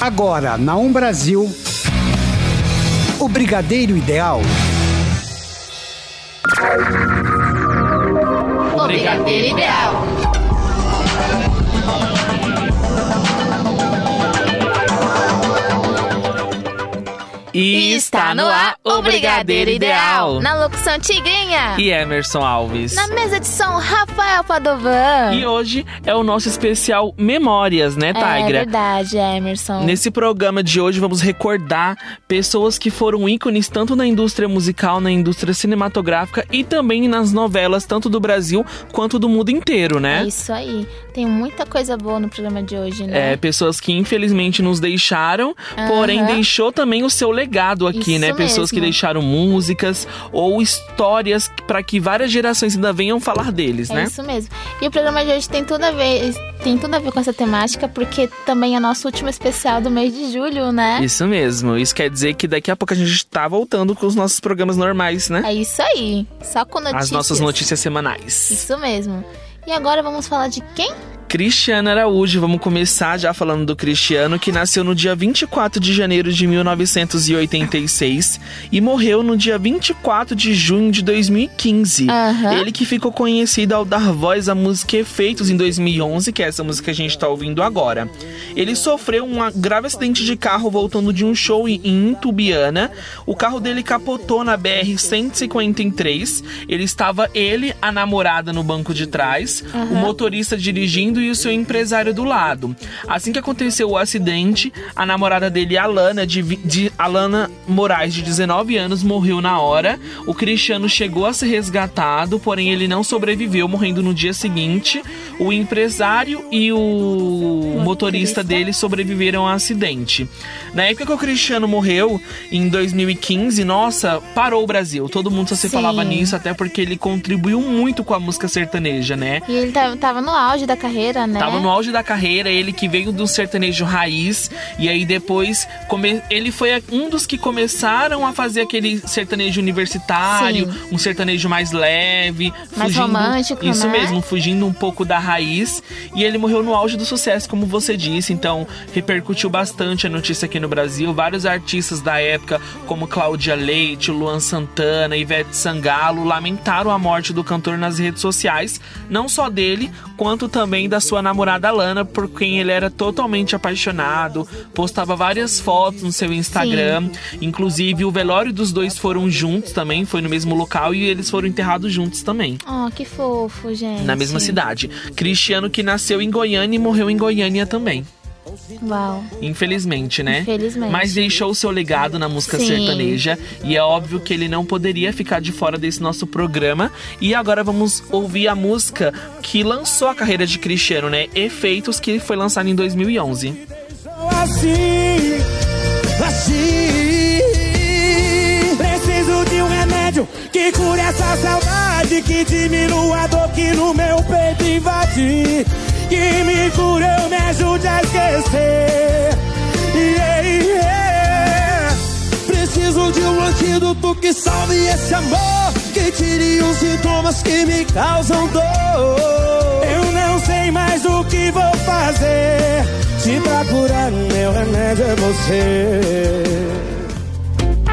Agora, na Um Brasil, o Brigadeiro Ideal. O Brigadeiro Ideal. E está no ar o Brigadeiro Ideal. Na locução Tigrinha. E Emerson Alves. Na mesa de som, Rafael Padovan. E hoje é o nosso especial Memórias, né, É Tigra? verdade, Emerson. Nesse programa de hoje vamos recordar pessoas que foram ícones tanto na indústria musical, na indústria cinematográfica e também nas novelas, tanto do Brasil quanto do mundo inteiro, né? É isso aí. Tem muita coisa boa no programa de hoje, né? É, pessoas que infelizmente nos deixaram, porém Aham. deixou também o seu legado aqui, Isso né? Pessoas que mesmo. deixaram músicas ou histórias para que várias gerações ainda venham falar deles, É né? isso mesmo. E o programa de hoje tem tudo a ver, tem tudo a ver com essa temática, porque também é nosso último especial do mês de julho, né? Isso mesmo. Isso quer dizer que daqui a pouco a gente tá voltando com os nossos programas normais, né? É isso aí. Só com notícias. As nossas notícias semanais. Isso mesmo. E agora vamos falar de quem? Cristiano Araújo, vamos começar já falando do Cristiano, que nasceu no dia 24 de janeiro de 1986 e morreu no dia 24 de junho de 2015. Aham. Ele que ficou conhecido ao dar voz à música Efeitos em 2011, que é essa música que a gente tá ouvindo agora. Ele sofreu um grave acidente de carro voltando de um show em Tubiana. O carro dele capotou na BR-153. Ele estava ele, a namorada no banco de trás, o motorista dirigindo e o seu empresário do lado. Assim que aconteceu o acidente, a namorada dele, Alana, de, de Alana Moraes, de 19 anos, morreu na hora. O Cristiano chegou a ser resgatado, porém ele não sobreviveu, morrendo no dia seguinte. O empresário e o motorista dele sobreviveram ao acidente. Na época que o Cristiano morreu, em 2015, nossa, parou o Brasil. Todo mundo só se Sim. falava nisso, até porque ele contribuiu muito com a música sertaneja, né? E ele tava no auge da carreira, né? Tava no auge da carreira, ele que veio do sertanejo raiz, e aí depois come- ele foi um dos que começaram a fazer aquele sertanejo universitário, Sim. um sertanejo mais leve, Mais romântico, Isso né? mesmo, fugindo um pouco da raiz, e ele morreu no auge do sucesso, como você disse, então repercutiu bastante a notícia aqui no Brasil. Vários artistas da época, como Cláudia Leite, Luan Santana, Ivete Sangalo, lamentaram a morte do cantor nas redes sociais, não só dele, quanto também da sua namorada Lana, por quem ele era totalmente apaixonado, postava várias fotos no seu Instagram, inclusive o velório dos dois foram juntos também, foi no mesmo local e eles foram enterrados juntos também. Oh, que fofo, gente. Na mesma cidade. Cristiano que nasceu em Goiânia e morreu em Goiânia também. Uau. Infelizmente, né? Infelizmente. Mas deixou o seu legado na música Sim. sertaneja. E é óbvio que ele não poderia ficar de fora desse nosso programa. E agora vamos ouvir a música que lançou a carreira de Cristiano, né? Efeitos, que foi lançado em 2011. assim, assim. Preciso de um remédio que cure essa saudade, que diminua a dor que no meu peito invade. Que me cure, eu me ajude a esquecer. Yeah, yeah. Preciso de um antídoto que salve esse amor, que tire os sintomas que me causam dor. Eu não sei mais o que vou fazer. Se pra curar o meu remédio é você.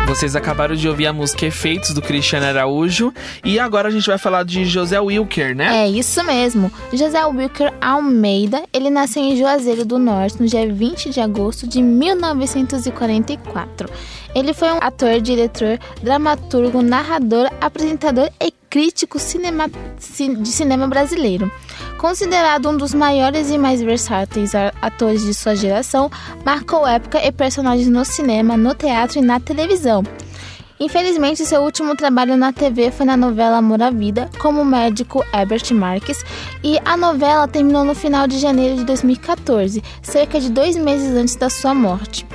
Vocês acabaram de ouvir a música Efeitos do Cristiano Araújo. E agora a gente vai falar de José Wilker, né? É isso mesmo. José Wilker Almeida, ele nasceu em Juazeiro do Norte no dia 20 de agosto de 1944. Ele foi um ator, diretor, dramaturgo, narrador, apresentador e crítico cinema- ci- de cinema brasileiro. Considerado um dos maiores e mais versáteis atores de sua geração, marcou época e personagens no cinema, no teatro e na televisão. Infelizmente, seu último trabalho na TV foi na novela Amor à Vida, como o médico Herbert Marques, e a novela terminou no final de janeiro de 2014, cerca de dois meses antes da sua morte.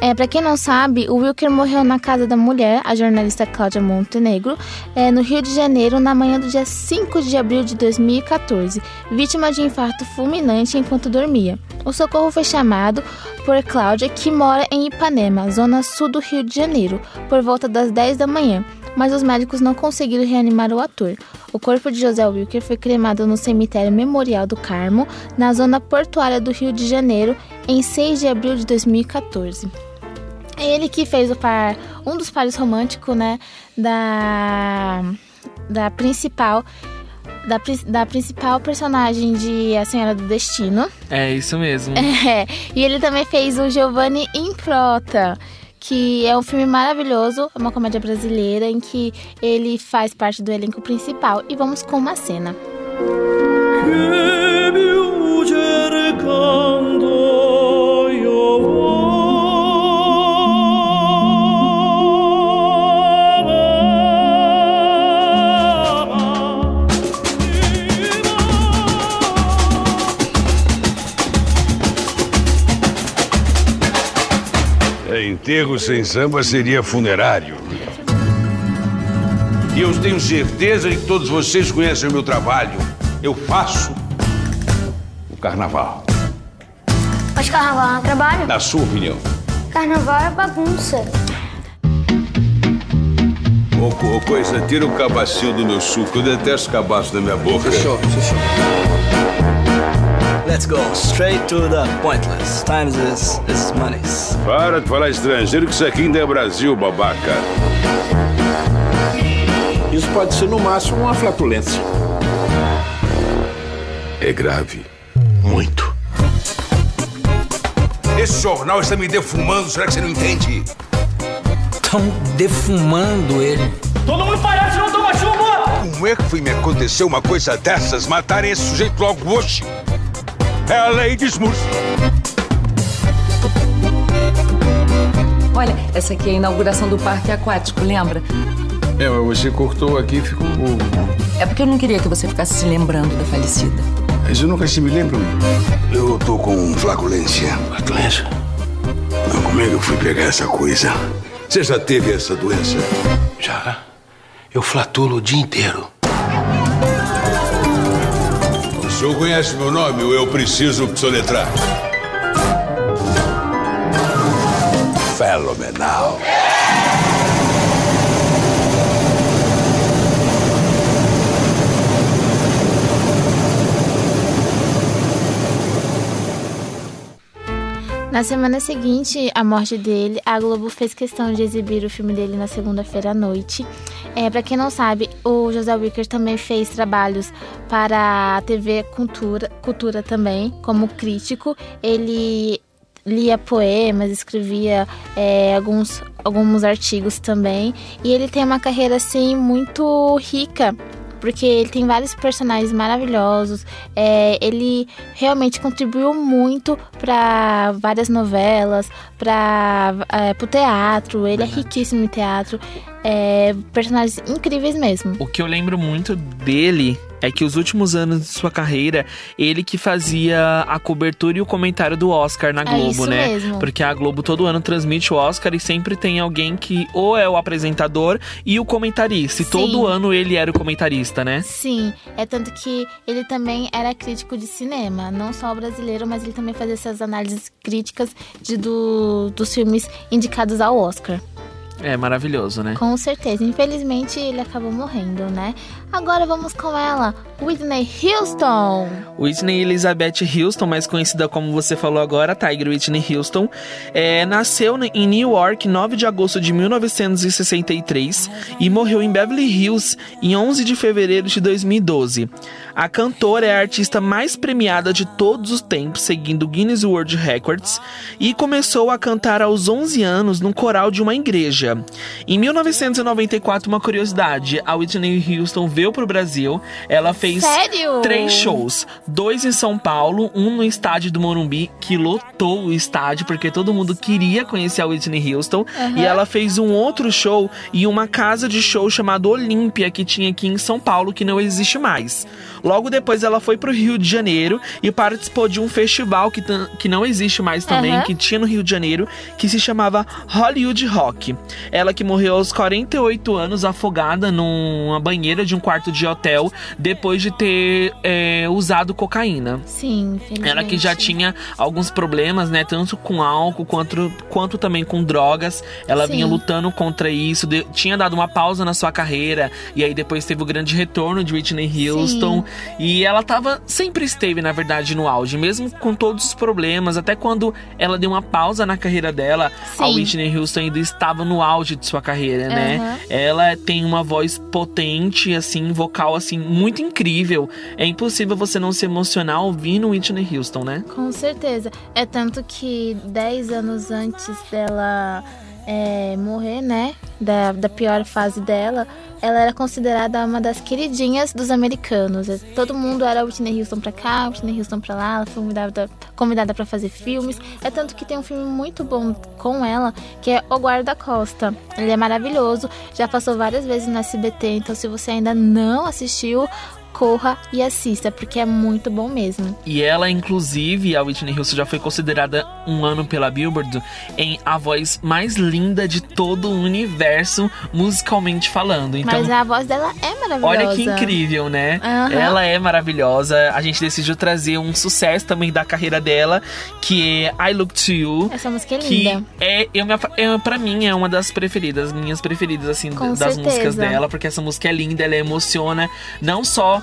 É, para quem não sabe, o Wilker morreu na casa da mulher, a jornalista Cláudia Montenegro, é, no Rio de Janeiro, na manhã do dia 5 de abril de 2014, vítima de infarto fulminante enquanto dormia. O socorro foi chamado por Cláudia, que mora em Ipanema, zona sul do Rio de Janeiro, por volta das 10 da manhã. mas os médicos não conseguiram reanimar o ator. O corpo de José Wilker foi cremado no cemitério Memorial do Carmo, na zona portuária do Rio de Janeiro, em 6 de abril de 2014. É ele que fez o par, um dos pares românticos, né, da, da principal da, da, principal personagem de A Senhora do Destino. É, isso mesmo. É, e ele também fez o Giovanni Improta, que é um filme maravilhoso, é uma comédia brasileira em que ele faz parte do elenco principal. E vamos com uma cena. Enterro sem samba seria funerário. E eu tenho certeza que todos vocês conhecem o meu trabalho. Eu faço o carnaval. Mas carnaval é um trabalho? Na sua opinião? Carnaval é bagunça. Ô, ô coisa, tira o cabacinho do meu suco. Eu detesto cabaço da minha boca. Fechou, fechou. Let's go straight to the pointless. Times is, is money. Para de falar estrangeiro que isso aqui ainda é Brasil, babaca. Isso pode ser no máximo uma flatulência. É grave. Muito. Esse jornal está me defumando, será que você não entende? Estão defumando ele. Todo mundo parece não toma chuva! Como é que foi me acontecer uma coisa dessas? Matarem esse sujeito logo hoje? É a lei de Smurf. Olha, essa aqui é a inauguração do parque aquático, lembra? É, mas você cortou aqui e ficou. É porque eu não queria que você ficasse se lembrando da falecida. Mas eu nunca se me lembro. Eu tô com flatulência. Flatulência? Como é que eu fui pegar essa coisa? Você já teve essa doença? Já. Eu flatulo o dia inteiro. O senhor conhece meu nome ou eu preciso soletrar? Fenomenal. Na semana seguinte à morte dele, a Globo fez questão de exibir o filme dele na segunda-feira à noite. É, para quem não sabe, o José Wicker também fez trabalhos para a TV Cultura, Cultura também, como crítico. Ele lia poemas, escrevia é, alguns, alguns artigos também. E ele tem uma carreira assim muito rica porque ele tem vários personagens maravilhosos. É, ele realmente contribuiu muito para várias novelas, para é, o teatro. Ele é riquíssimo em teatro. É, personagens incríveis mesmo. O que eu lembro muito dele é que os últimos anos de sua carreira, ele que fazia a cobertura e o comentário do Oscar na É Globo, isso né? mesmo. Porque a Globo todo ano transmite o Oscar e sempre tem alguém que ou é o apresentador e o comentarista. E Sim. todo ano ele era o comentarista, né? Sim, é tanto que ele também era crítico de cinema, não só brasileiro, mas ele também fazia essas análises críticas de, do, dos filmes indicados ao Oscar. É maravilhoso, né? Com certeza. Infelizmente, ele acabou morrendo, né? Agora vamos com ela, Whitney Houston. Whitney Elizabeth Houston, mais conhecida como você falou agora, Tiger Whitney Houston, é, nasceu em New York 9 de agosto de 1963 e morreu em Beverly Hills em 11 de fevereiro de 2012. A cantora é a artista mais premiada de todos os tempos, seguindo Guinness World Records, e começou a cantar aos 11 anos no coral de uma igreja. Em 1994, uma curiosidade, a Whitney Houston veio para o Brasil, ela fez Sério? três shows, dois em São Paulo, um no estádio do Morumbi, que lotou o estádio porque todo mundo queria conhecer a Whitney Houston, e ela fez um outro show em uma casa de show chamada Olímpia que tinha aqui em São Paulo que não existe mais. Logo depois ela foi pro Rio de Janeiro e participou de um festival que, que não existe mais também, Aham. que tinha no Rio de Janeiro, que se chamava Hollywood Rock. Ela que morreu aos 48 anos afogada numa banheira de um quarto de hotel depois de ter é, usado cocaína. Sim, infelizmente. Ela que já tinha alguns problemas, né? Tanto com álcool quanto, quanto também com drogas. Ela Sim. vinha lutando contra isso. de- tinha dado uma pausa na sua carreira. E aí depois teve o grande retorno de Whitney Houston. E ela tava. Sempre esteve, na verdade, no auge. Mesmo com todos os problemas. Até quando ela deu uma pausa na carreira dela, a Sim. Whitney Houston ainda estava no auge de sua carreira, né? Aham. Ela tem uma voz potente, assim, vocal, assim, muito incrível. É impossível você não se emocionar ouvindo Whitney Houston, né? Com certeza. É tanto que 10 anos antes dela é, morrer, né? Da, da pior fase dela, ela era considerada uma das queridinhas dos americanos. É, Todo mundo era Whitney Houston pra cá, Whitney Houston pra lá. Ela foi convidada, convidada pra fazer filmes. É tanto que tem um filme muito bom com ela, que é O Guarda-Costa. Ele é maravilhoso, já passou várias vezes no SBT, então se você ainda não assistiu, corra e assista, porque é muito bom mesmo. E ela, inclusive, a Whitney Houston já foi considerada um ano pela Billboard em a voz mais linda de todo o universo, musicalmente falando. Então, Mas a voz dela é maravilhosa. Olha que incrível, né? Aham. Ela é maravilhosa. A gente decidiu trazer um sucesso também da carreira dela, que é I Look to You. Essa música é linda. é, eu, me é, pra mim, é uma das preferidas, minhas preferidas, assim, Com das certeza. músicas dela, porque essa música é linda, ela emociona, não só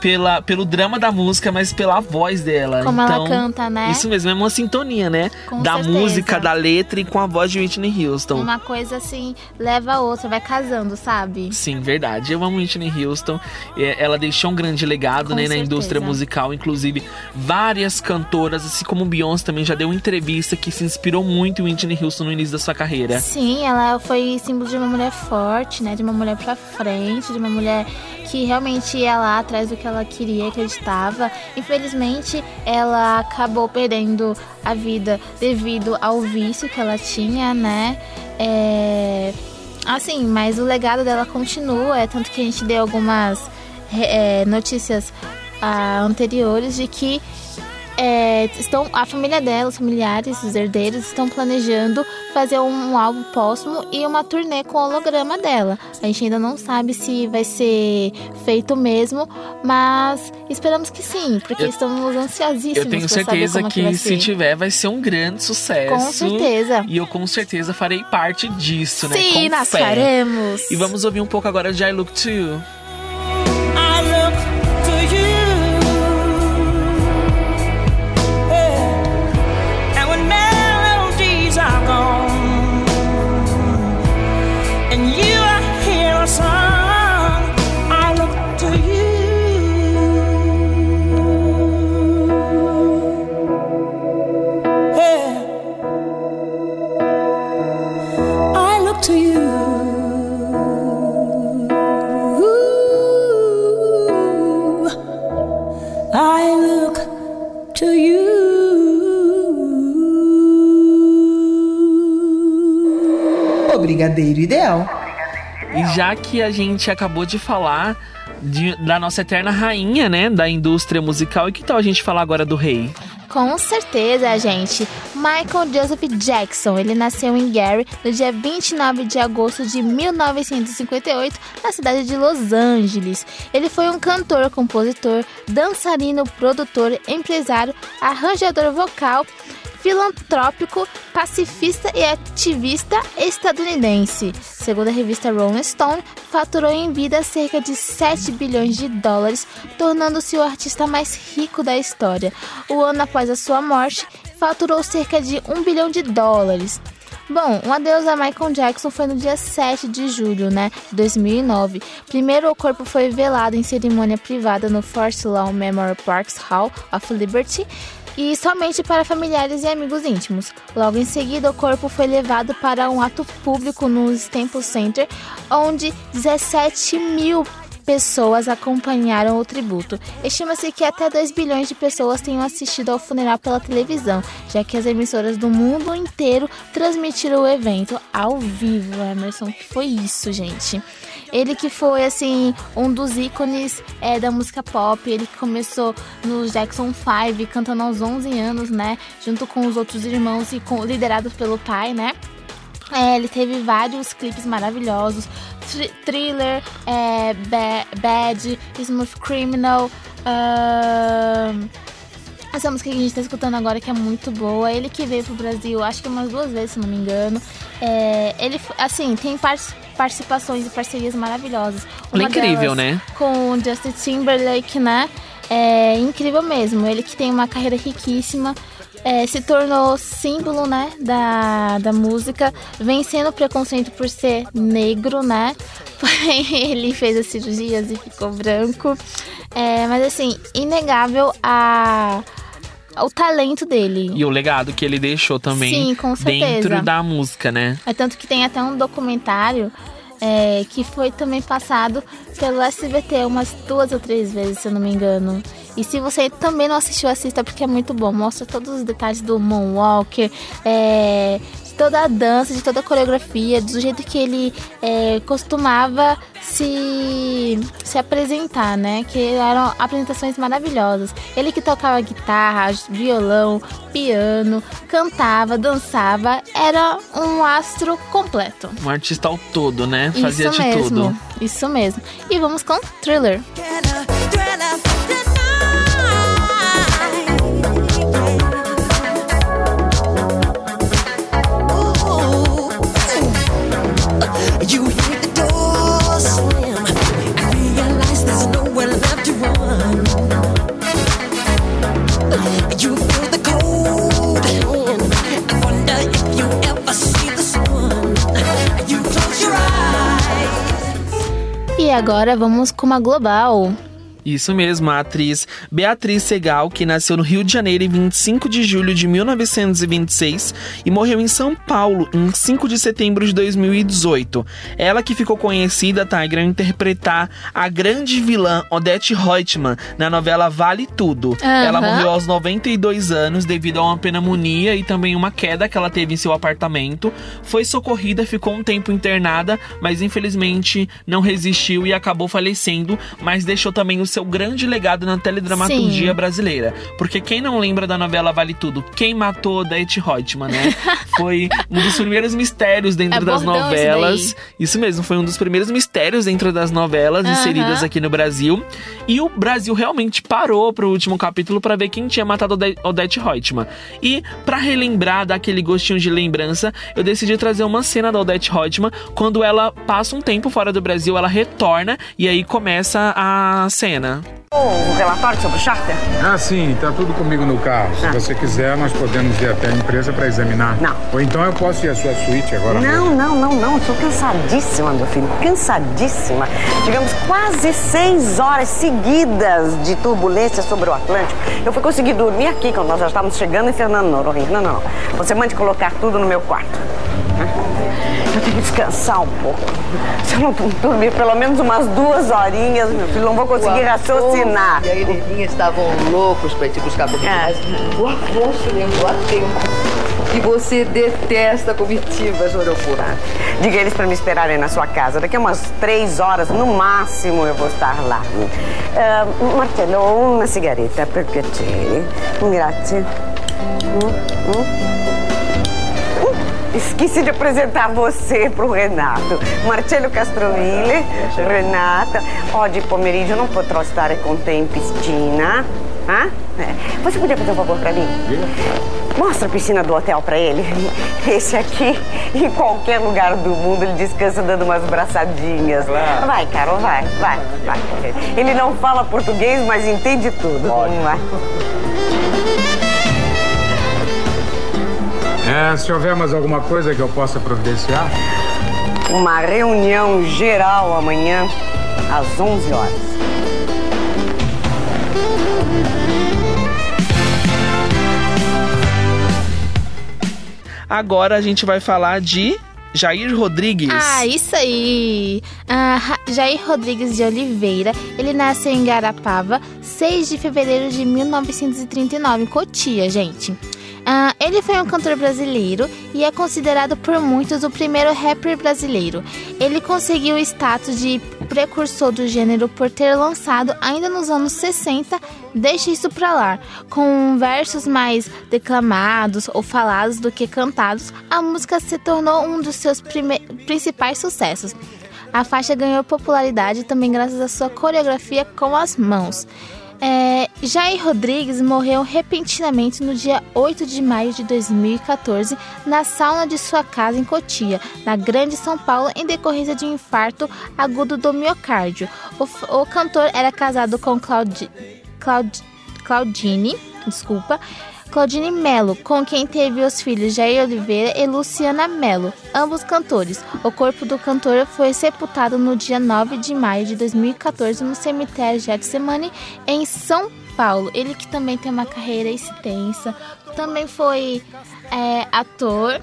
pela, pelo drama da música, mas pela voz dela. Como então, ela canta, né? Isso mesmo, é uma sintonia, né? Com da certeza. música, da letra e com a voz de Whitney Houston. Uma coisa assim leva a outra, vai casando, sabe? Sim, verdade. Eu amo Whitney Houston. É, Ela deixou um grande legado Com né, na indústria musical. Inclusive, várias cantoras, assim como Beyoncé também já deu entrevista que se inspirou muito em Whitney Houston no início da sua carreira. Sim, ela foi símbolo de uma mulher forte, né? De uma mulher pra frente, de uma mulher que realmente ia lá atrás do que ela queria, acreditava. Infelizmente, ela acabou perdendo a vida devido ao vício que ela tinha, né? É... Assim, mas o legado dela continua, é tanto que a gente deu algumas é, notícias ah, anteriores de que é, estão a família dela, os familiares, os herdeiros estão planejando fazer um, álbum póstumo e uma turnê com o holograma dela. A gente ainda não sabe se vai ser feito mesmo, mas esperamos que sim, porque Eu- estamos ansiosíssimos Eu tenho certeza como que, vai se tiver, vai ser um grande sucesso. Com certeza. E eu com certeza farei parte disso, né? Sim, nós faremos. E vamos ouvir um pouco agora de I Look to You. O Brigadeiro Ideal. E já que a gente acabou de falar de- da nossa eterna rainha, né? Da indústria musical, e que tal a gente falar agora do rei? Com certeza, gente. Michael Joseph Jackson, ele nasceu em Gary no dia 29 de agosto de 1958, na cidade de Los Angeles. Ele foi um cantor, compositor, dançarino, produtor, empresário, arranjador vocal, filantrópico, pacifista e ativista estadunidense. Segundo a revista Rolling Stone, faturou em vida cerca de 7 bilhões de dólares, tornando-se o artista mais rico da história. O ano após a sua morte, faturou cerca de 1 bilhão de dólares. Bom, um adeus a Michael Jackson foi no dia 7 de julho, né, de 2009. Primeiro, o corpo foi velado em cerimônia privada no Forest Lawn Memorial Parks Hall of Liberty e somente para familiares e amigos íntimos. Logo em seguida, o corpo foi levado para um ato público no Staples Center, onde 17 mil pessoas acompanharam o tributo. Estima-se que até 2 bilhões de pessoas tenham assistido ao funeral pela televisão, já que as emissoras do mundo inteiro transmitiram o evento ao vivo. Emerson, que foi isso, gente? Ele que foi, assim, um dos ícones é, da música pop. Ele que começou no Jackson 5, cantando aos 11 anos, né? Junto com os outros irmãos e com, liderado pelo pai, né? É, ele teve vários clipes maravilhosos. Thr thriller, é, ba Bad, Smooth Criminal. Uh, essa música que a gente tá escutando agora que é muito boa. Ele que veio pro Brasil, acho que umas duas vezes, se não me engano. É, ele, assim, tem participações e parcerias maravilhosas. Uma é incrível, né? Com o Justin Timberlake, né? É incrível mesmo. Ele que tem uma carreira riquíssima é, se tornou símbolo, né, da, da música, vencendo o preconceito por ser negro, né? ele fez as cirurgias e ficou branco. É, mas assim, inegável a o talento dele. E o legado que ele deixou também Sim, com certeza. dentro da música, né? É tanto que tem até um documentário é, que foi também passado pelo SBT umas duas ou três vezes, se eu não me engano. E se você também não assistiu, assista porque é muito bom. Mostra todos os detalhes do Moonwalker, é, toda a dança, de toda a coreografia, do jeito que ele é, costumava se, se apresentar, né? Que eram apresentações maravilhosas. Ele que tocava guitarra, violão, piano, cantava, dançava, era um astro completo. Um artista ao todo, né? Fazia Isso de mesmo, tudo. Isso mesmo. E vamos com Thriller. E agora vamos com uma global. Isso mesmo, a atriz Beatriz Segal, que nasceu no Rio de Janeiro em 25 de julho de 1926 e morreu em São Paulo em 5 de setembro de 2018. Ela que ficou conhecida, Tiger, ao interpretar a grande vilã Odette Reutemann na novela Vale Tudo. Uhum. Ela morreu aos 92 anos devido a uma pneumonia e também uma queda que ela teve em seu apartamento. Foi socorrida, ficou um tempo internada, mas infelizmente não resistiu e acabou falecendo, mas deixou também o seu grande legado na teledramaturgia Sim. brasileira. Porque quem não lembra da novela Vale Tudo? Quem matou Odete Reutemann, né? Foi um dos primeiros mistérios dentro É das novelas. daí. Isso mesmo, foi um dos primeiros mistérios dentro das novelas inseridas aqui no Brasil. E o Brasil realmente parou pro último capítulo para ver quem tinha matado Ode- Odete Reutemann. E para relembrar daquele gostinho de lembrança, eu decidi trazer uma cena da Odete Reutemann quando ela passa um tempo fora do Brasil, ela retorna e aí começa a cena. O relatório sobre o charter? Ah, sim, tá tudo comigo no carro. Se Ah. você quiser, nós podemos ir até a empresa para examinar. Não. Ou então eu posso ir à sua suíte agora mesmo. Não, não, não, não. Estou cansadíssima, meu filho. Cansadíssima. Digamos, quase seis horas seguidas de turbulência sobre o Atlântico. Eu fui conseguir dormir aqui quando nós já estávamos chegando em Fernando Noronha. Não, não, não. Você mande colocar tudo no meu quarto. Eu tenho que descansar um pouco. Se eu não dormir pelo menos umas duas horinhas, meu filho, não vou conseguir raciocinar. E a Heleninha estavam loucos pra te buscar comida. É. Mas o Afonso lembrou a tempo. E você detesta comitivas, Orofura. Diga eles para me esperarem na sua casa. Daqui a umas três horas, no máximo, eu vou estar lá. Uh, uma cigaretta, per piacere. Grazie. Hum, hum. Esqueci de apresentar você pro Renato. Marcello Castroville, Renata. Oggi pomeriggio non potrò stare con te in piscina. Ah? Eh, Você podia fazer um favor pra mim? Mostra a piscina do hotel pra ele. Esse aqui, em qualquer lugar do mundo, ele descansa dando umas braçadinhas. Vai, Carol, vai, vai, vai. Ele não fala português, mas entende tudo. Vai. É, se houver mais alguma coisa que eu possa providenciar. Uma reunião geral amanhã, às 11 horas. Agora a gente vai falar de Jair Rodrigues. Ah, isso aí! Ah, Jair Rodrigues de Oliveira, ele nasceu em Garapava, 6 de fevereiro de 1939, em Cotia, gente. Ah, ele foi um cantor brasileiro e é considerado por muitos o primeiro rapper brasileiro. Ele conseguiu o status de precursor do gênero por ter lançado, ainda nos anos 60, Deixa Isso Pra Lá. Com versos mais declamados ou falados do que cantados, a música se tornou um dos seus principais sucessos. A faixa ganhou popularidade também graças à sua coreografia com as mãos. É, Jair Rodrigues morreu repentinamente no dia 8 de maio de 2014 na sauna de sua casa em Cotia, na Grande São Paulo, em decorrência de um infarto agudo do miocárdio. O, o cantor era casado com Claudi, Claud, Claudine, desculpa, Claudine Melo, com quem teve os filhos Jair Oliveira e Luciana Melo, ambos cantores. O corpo do cantor foi sepultado no dia 9 de maio de 2014 no cemitério Getsemane, em São Paulo. Ele que também tem uma carreira extensa, também foi é, ator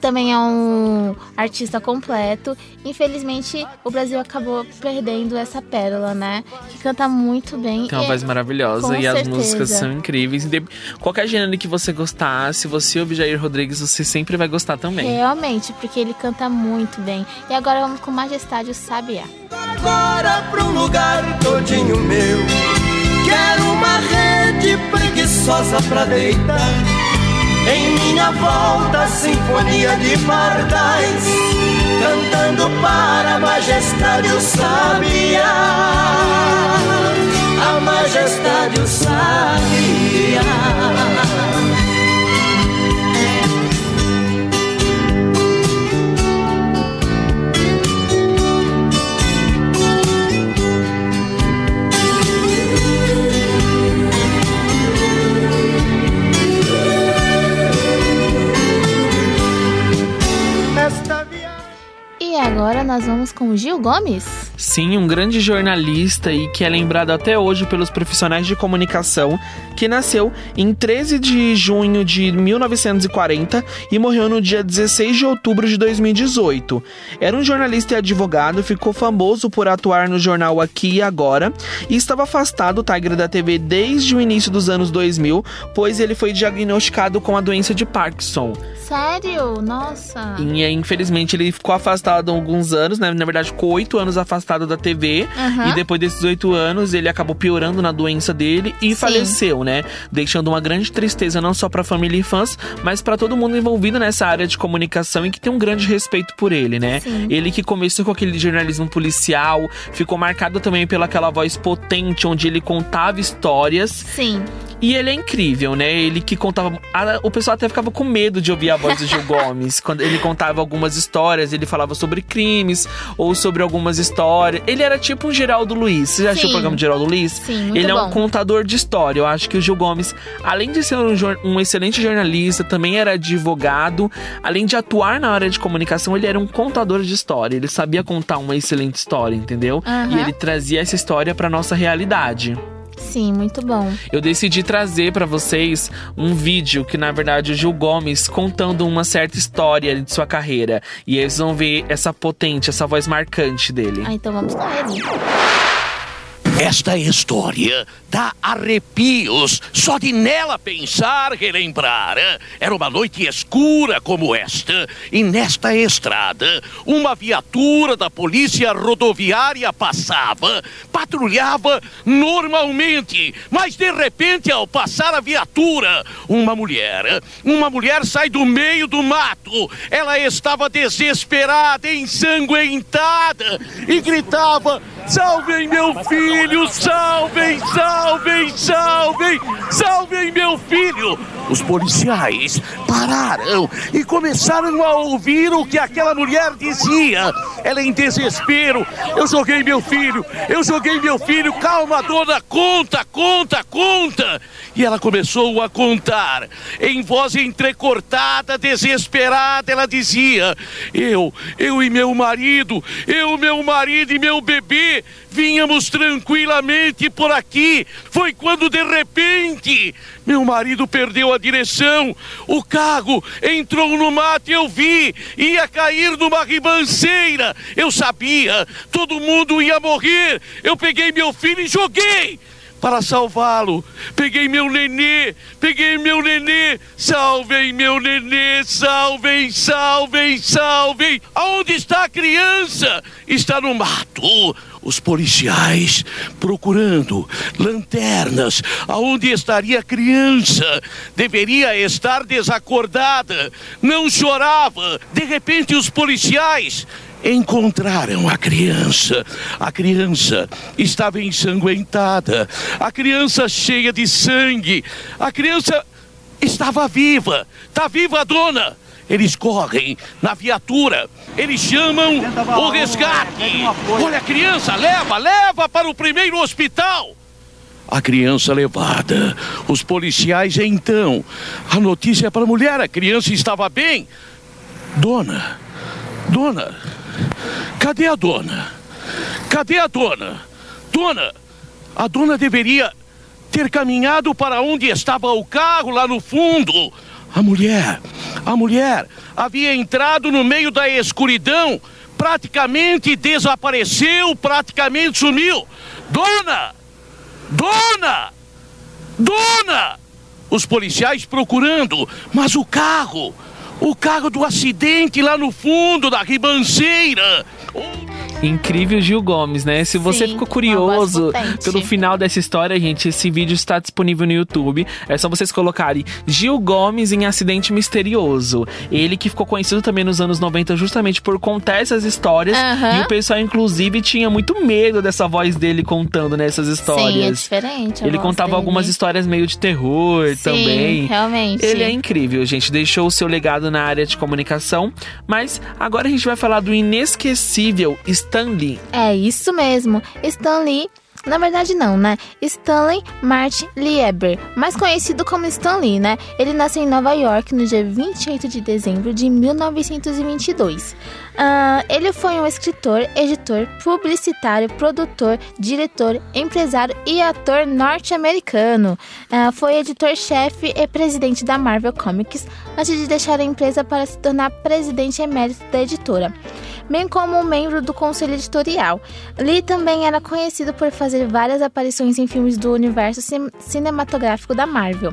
também é um artista completo. Infelizmente, o Brasil acabou perdendo essa pérola, né? Que canta muito bem. Tem uma voz maravilhosa e certeza. as músicas são incríveis. Qualquer gênero que você gostar, se você ouvir Jair Rodrigues, você sempre vai gostar também. Realmente, porque ele canta muito bem. E agora vamos com Majestade o Sabiá. Agora pra um lugar todinho meu. Quero uma rede preguiçosa pra deitar em minha volta, sinfonia de pardais, cantando para a majestade o sabiá. A majestade o sabiá. Agora nós vamos com Gil Gomes. Sim, um grande jornalista e que é lembrado até hoje pelos profissionais de comunicação, que nasceu em 13 de junho de 1940 e morreu no dia 16 de outubro de 2018. Era um jornalista e advogado, ficou famoso por atuar no jornal Aqui e Agora e estava afastado, Tiger, da TV desde o início dos anos 2000, pois ele foi diagnosticado com a doença de Parkinson. Sério? Nossa. E infelizmente ele ficou afastado há alguns anos, né? Na verdade, ficou oito anos afastado da TV. Uhum. E depois desses oito anos, ele acabou piorando na doença dele e Sim. faleceu, né? Deixando uma grande tristeza não só pra família e fãs, mas para todo mundo envolvido nessa área de comunicação e que tem um grande respeito por ele, né? Sim. Ele que começou com aquele jornalismo policial, ficou marcado também pela aquela voz potente onde ele contava histórias. Sim. E ele é incrível, né? Ele que contava. a- O pessoal até ficava com medo de ouvir a voz do Gil Gomes. Quando ele contava algumas histórias, ele falava sobre crimes ou sobre algumas histórias. Ele era tipo um Geraldo Luiz. Você já assistiu o programa de Geraldo Luiz? Sim, muito Ele é um bom. contador de história. Eu acho que o Gil Gomes, além de ser um, um excelente jornalista, também era advogado. Além de atuar na área de comunicação, ele era um contador de história. Ele sabia contar uma excelente história, entendeu? Aham. E ele trazia essa história pra nossa realidade. Sim, muito bom. Eu decidi trazer pra vocês um vídeo que, na verdade, o Gil Gomes contando uma certa história de sua carreira. E eles vão ver essa potente, essa voz marcante dele. Ah, então vamos ele. Esta história dá arrepios só de nela pensar, relembrar. Era uma noite escura como esta, e nesta estrada, uma viatura da polícia rodoviária passava, patrulhava normalmente, mas de repente, ao passar a viatura, uma mulher, uma mulher sai do meio do mato. Ela estava desesperada, ensanguentada e gritava: Salvem meu filho, salvem, salvem, salvem, salvem meu filho. Os policiais pararam e começaram a ouvir o que aquela mulher dizia. Ela em desespero: Eu joguei meu filho, eu joguei meu filho, calma, dona, conta, conta, conta. E ela começou a contar. Em voz entrecortada, desesperada, ela dizia: Eu, eu e meu marido, eu, meu marido e meu bebê vínhamos tranquilamente por aqui. Foi quando de repente meu marido perdeu a direção. O carro entrou no mato e eu vi. Ia cair numa ribanceira. Eu sabia. Todo mundo ia morrer. Eu peguei meu filho e joguei para salvá-lo. Peguei meu nenê, peguei meu nenê. Salvem meu nenê, salvem, salvem, salvem. Aonde está a criança? Está no mato. Os policiais procurando lanternas. Aonde estaria a criança? Deveria estar desacordada. Não chorava. De repente, os policiais encontraram a criança. A criança estava ensanguentada. A criança cheia de sangue. A criança estava viva. Está viva a dona. Eles correm na viatura, eles chamam o resgate. Olha a criança, leva, leva para o primeiro hospital. A criança levada, os policiais então. A notícia para a mulher: a criança estava bem. Dona, dona, cadê a dona? Cadê a dona? Dona, a dona deveria ter caminhado para onde estava o carro lá no fundo. A mulher, a mulher havia entrado no meio da escuridão, praticamente desapareceu, praticamente sumiu. Dona! Dona! Dona! Os policiais procurando, mas o carro, o carro do acidente lá no fundo da ribanceira. Incrível Gil Gomes, né? Se você Sim, ficou curioso pelo final dessa história, gente, esse vídeo está disponível no YouTube. É só vocês colocarem Gil Gomes em Acidente Misterioso. Ele que ficou conhecido também nos anos 90 justamente por contar essas histórias. Aham. E o pessoal, inclusive, tinha muito medo dessa voz dele contando nessas Sim, é histórias. diferente. Ele contava dele. algumas histórias meio de terror Sim, também. realmente. Ele é incrível, gente. Deixou o seu legado na área de comunicação. Mas agora a gente vai falar do inesquecível Stan Lee. É isso mesmo. Stan Lee. Na verdade, não, né? Stanley Martin Lieber, mais conhecido como Stan Lee, né? Ele nasceu em Nova York no dia 28 de dezembro de 1922. Ah, ele foi um escritor, editor, publicitário, produtor, diretor, empresário e ator norte-americano. Ah, foi editor-chefe e presidente da Marvel Comics antes de deixar a empresa para se tornar presidente emérito da editora bem como um membro do conselho editorial. Lee também era conhecido por fazer várias aparições em filmes do universo cin- cinematográfico da Marvel.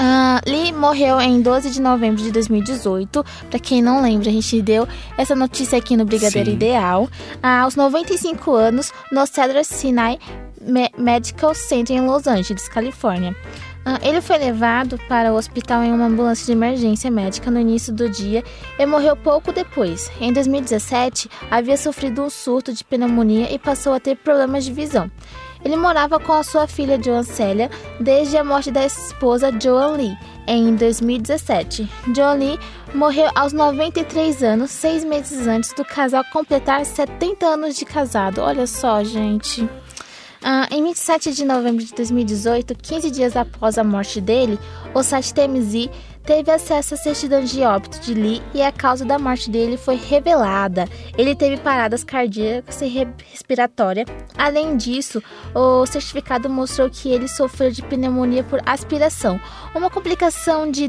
Ah, Lee morreu em 12 de novembro de 2018. Pra quem não lembra, a gente deu essa notícia aqui no Brigadeiro Sim. Ideal. Ah, aos 95 anos, no Cedar Sinai Me- Medical Center em Los Angeles, Califórnia. Ah, ele foi levado para o hospital em uma ambulância de emergência médica no início do dia e morreu pouco depois. Em 2017, havia sofrido um surto de pneumonia e passou a ter problemas de visão. Ele morava com a sua filha Joan Célia desde a morte da esposa Joan Lee em 2017. Joan Lee morreu aos 93 anos, seis meses antes do casal completar 70 anos de casado. Olha só, gente. Ah, em 27 de novembro de 2018, 15 dias após a morte dele, o site TMZ teve acesso à certidão de óbito de Lee e a causa da morte dele foi revelada. Ele teve paradas cardíacas e re- respiratória. Além disso, o certificado mostrou que ele sofreu de pneumonia por aspiração, uma complicação de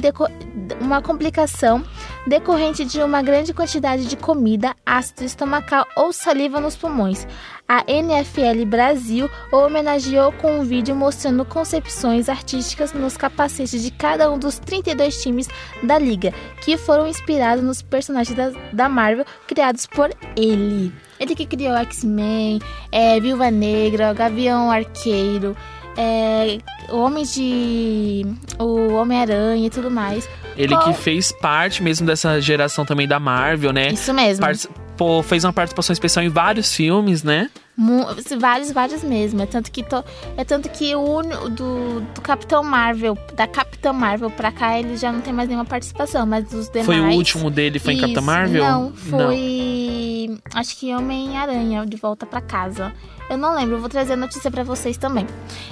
uma complicação decorrente de uma grande quantidade de comida, ácido estomacal ou saliva nos pulmões. A NFL Brasil o homenageou com um vídeo mostrando concepções artísticas nos capacetes de cada um dos 32 times da liga, que foram inspirados nos personagens da, da Marvel criados por ele. Ele que criou X-Men, é, Viúva Negra, Gavião Arqueiro, é, o Homem de. o Homem-Aranha e tudo mais. Ele Qual- que fez parte mesmo dessa geração também da Marvel, né? Isso mesmo. Participou, fez uma participação especial em vários filmes, né? Vários, vários mesmo. É tanto que, to- é tanto que o do, do Capitão Marvel, da Capitã Marvel pra cá, ele já não tem mais nenhuma participação, mas dos demais. Foi o último dele, foi em Capitã Isso. Marvel? Não, foi. Acho que Homem-Aranha, de volta pra casa. Eu não lembro, eu vou trazer a notícia pra vocês também.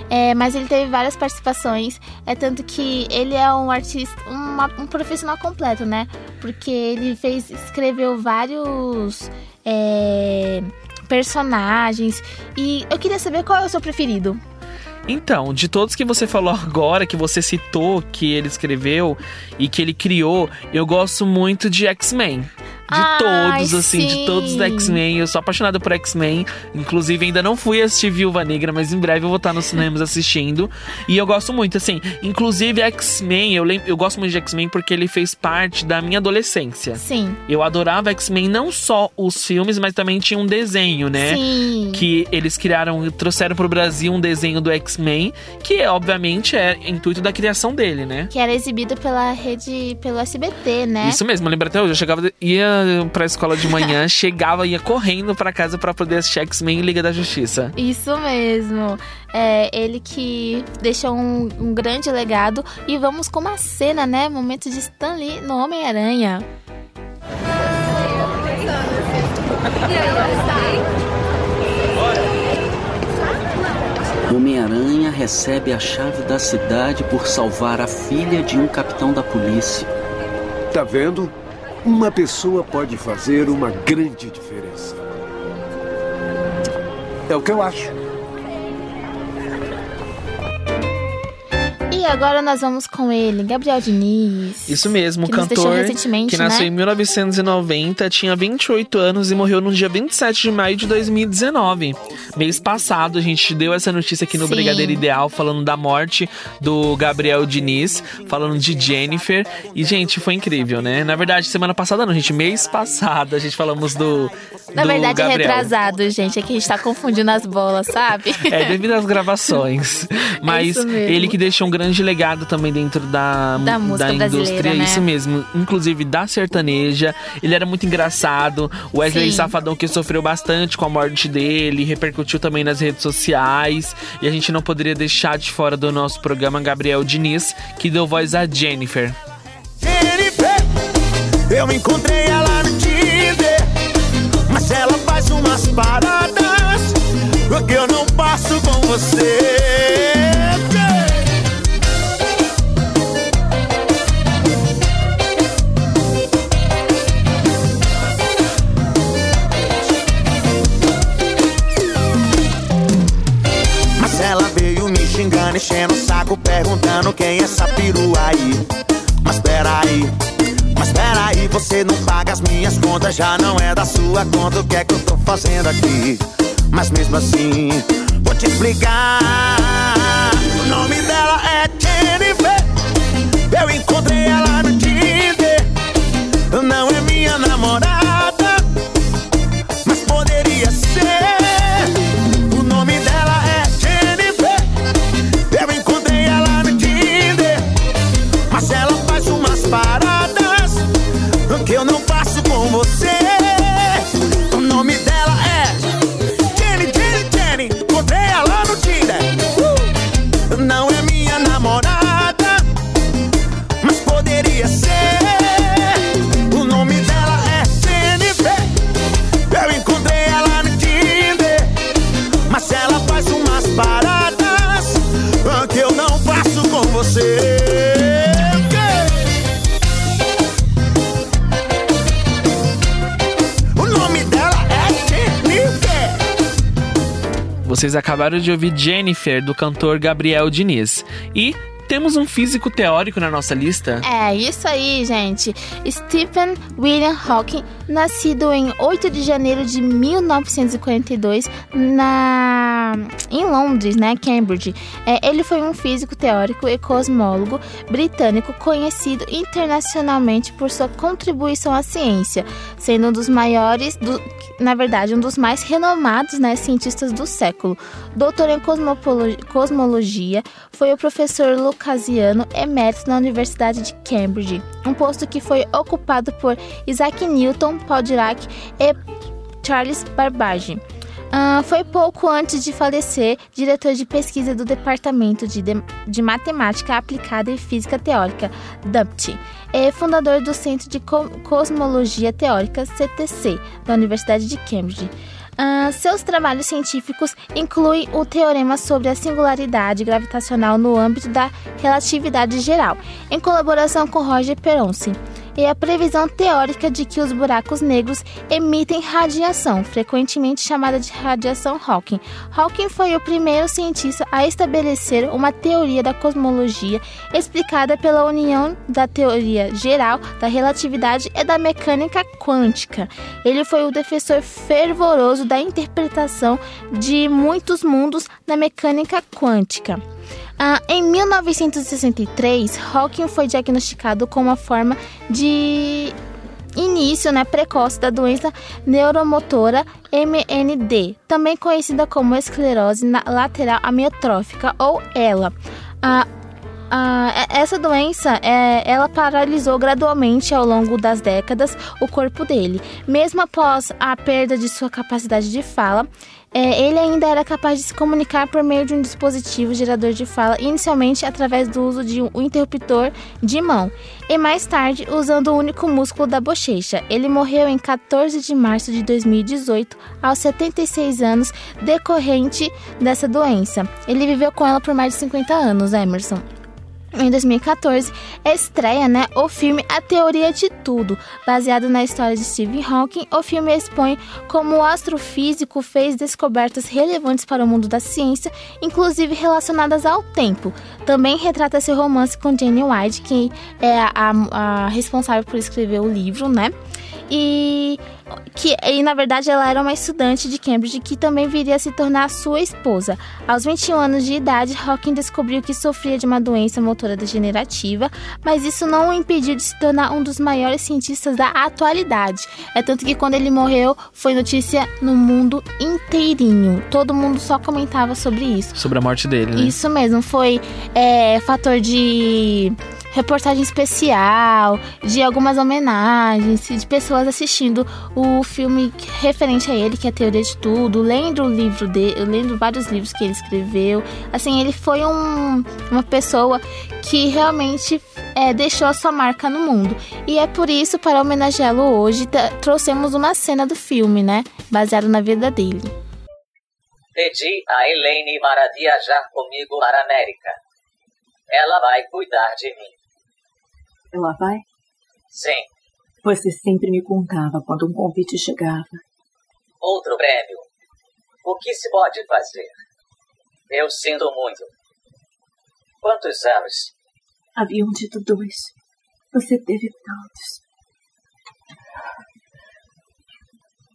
É, mas ele teve várias participações. É tanto que ele é um artista, uma- um profissional completo, né? Porque ele fez, escreveu vários. é, personagens e eu queria saber qual é o seu preferido. Então, de todos que você falou agora, que você citou, que ele escreveu e que ele criou, eu gosto muito de X-Men. De Ai, todos, assim, de sim. todos os X-Men. Eu sou apaixonado por X-Men. Inclusive, ainda não fui assistir Viúva Negra, mas em breve eu vou estar nos cinemas assistindo. E eu gosto muito, assim. Inclusive, X-Men, eu, lem- eu gosto muito de X-Men porque ele fez parte da minha adolescência. Sim. Eu adorava X-Men, não só os filmes, mas também tinha um desenho, né? Sim. Que eles criaram, trouxeram pro Brasil um desenho do X-Men, que obviamente é intuito da criação dele, né? Que era exibido pela rede, pelo SBT, né? Isso mesmo, eu lembro até hoje. Eu chegava, ia pra escola de manhã, chegava, ia correndo pra casa pra poder assistir X-Men e Liga da Justiça. Isso mesmo. É ele que deixou um, um grande legado. E vamos com uma cena, né? Momento de Stan Lee no Homem-Aranha. Homem-Aranha recebe a chave da cidade por salvar a filha de um capitão da polícia. Tá vendo? Uma pessoa pode fazer uma grande diferença. É o que eu acho. Agora nós vamos com ele, Gabriel Diniz. Isso mesmo, Que cantor que nasceu né? em 1990, tinha 28 anos e morreu no dia 27 de maio de 2019. Mês passado a gente deu essa notícia aqui no Sim. Brigadeiro Ideal falando da morte do Gabriel Diniz, falando de Jennifer. E gente, foi incrível, né? Na verdade, semana passada não, gente, mês passado a gente falamos do Na do verdade, é Gabriel. retrasado, gente. É que a gente tá confundindo as bolas, sabe? É, devido às gravações. Mas isso mesmo. ele que deixou um grande legado também dentro da, Da música indústria, né? isso mesmo. Inclusive da sertaneja. Ele era muito engraçado. O Wesley Sim. Safadão que sofreu bastante com a morte dele, repercutiu também nas redes sociais. E a gente não poderia deixar de fora do nosso programa Gabriel Diniz, que deu voz a Jennifer. Jennifer, eu encontrei ela no Tinder, mas ela faz umas paradas que eu não passo com você. Xingando, enchendo o saco, perguntando quem é essa perua aí. Mas peraí, mas peraí, você não paga as minhas contas, já não é da sua conta. O que é que eu tô fazendo aqui? Mas mesmo assim, vou te explicar. O nome dela é Jennifer. Eu encontrei ela no Tinder. Não é minha namorada, Vocês acabaram de ouvir Jennifer, do cantor Gabriel Diniz. E temos um físico teórico na nossa lista. É, isso aí, gente. Stephen William Hawking, nascido em 8 de janeiro de 1942 na... em Londres, né, Cambridge. É, ele foi um físico teórico e cosmólogo britânico conhecido internacionalmente por sua contribuição à ciência, sendo um dos maiores, do- na verdade, um dos mais renomados né, cientistas do século. Doutor em cosmologia, foi o professor lucasiano emérito na Universidade de Cambridge, um posto que foi ocupado por Isaac Newton, Paul Dirac e Charles Babbage. Ah, foi pouco antes de falecer diretor de pesquisa do Departamento de, de, de Matemática Aplicada e Física Teórica, DUPT, e fundador do Centro de Co- Cosmologia Teórica, CTC, da Universidade de Cambridge. Ah, seus trabalhos científicos incluem o teorema sobre a singularidade gravitacional no âmbito da relatividade geral, em colaboração com Roger Peronci. E a previsão teórica de que os buracos negros emitem radiação, frequentemente chamada de radiação Hawking. Hawking foi o primeiro cientista a estabelecer uma teoria da cosmologia explicada pela união da teoria geral da relatividade e da mecânica quântica. Ele foi o defensor fervoroso da interpretação de muitos mundos na mecânica quântica. Ah, em 1963, Hawking foi diagnosticado com uma forma de início né, precoce da doença neuromotora MND, também conhecida como esclerose lateral amiotrófica ou ELA. Ah, ah, essa doença é, ela paralisou gradualmente ao longo das décadas o corpo dele. Mesmo após a perda de sua capacidade de fala, é, ele ainda era capaz de se comunicar por meio de um dispositivo gerador de fala, inicialmente através do uso de um interruptor de mão, e mais tarde usando o único músculo da bochecha. Ele morreu em 14 de março de 2018, aos 76 anos, decorrente dessa doença. Ele viveu com ela por mais de 50 anos, Emerson em 2014, estreia né, o filme A Teoria de Tudo, baseado na história de Stephen Hawking. O filme expõe como o astrofísico fez descobertas relevantes para o mundo da ciência, inclusive relacionadas ao tempo. Também retrata seu romance com Jane White, que é a, a responsável por escrever o livro, né? E que e na verdade ela era uma estudante de Cambridge que também viria a se tornar sua esposa. Aos 21 anos de idade, Hawking descobriu que sofria de uma doença motora degenerativa, mas isso não o impediu de se tornar um dos maiores cientistas da atualidade. É tanto que quando ele morreu, foi notícia no mundo inteirinho. Todo mundo só comentava sobre isso. Sobre a morte dele, né? Isso mesmo, foi é, fator de reportagem especial, de algumas homenagens, de pessoas assistindo o filme referente a ele, que é a Teoria de Tudo, lendo o livro dele, lendo vários livros que ele escreveu. Assim, ele foi um, uma pessoa que realmente é, deixou a sua marca no mundo. E é por isso, para homenageá-lo hoje, trouxemos uma cena do filme, né? Baseado na vida dele. Pedi a Elaine para viajar comigo para a América. Ela vai cuidar de mim. Ela vai? Sim. Você sempre me contava quando um convite chegava. Outro prêmio. O que se pode fazer? Eu sinto muito. Quantos anos? Haviam dito dois. Você teve tantos.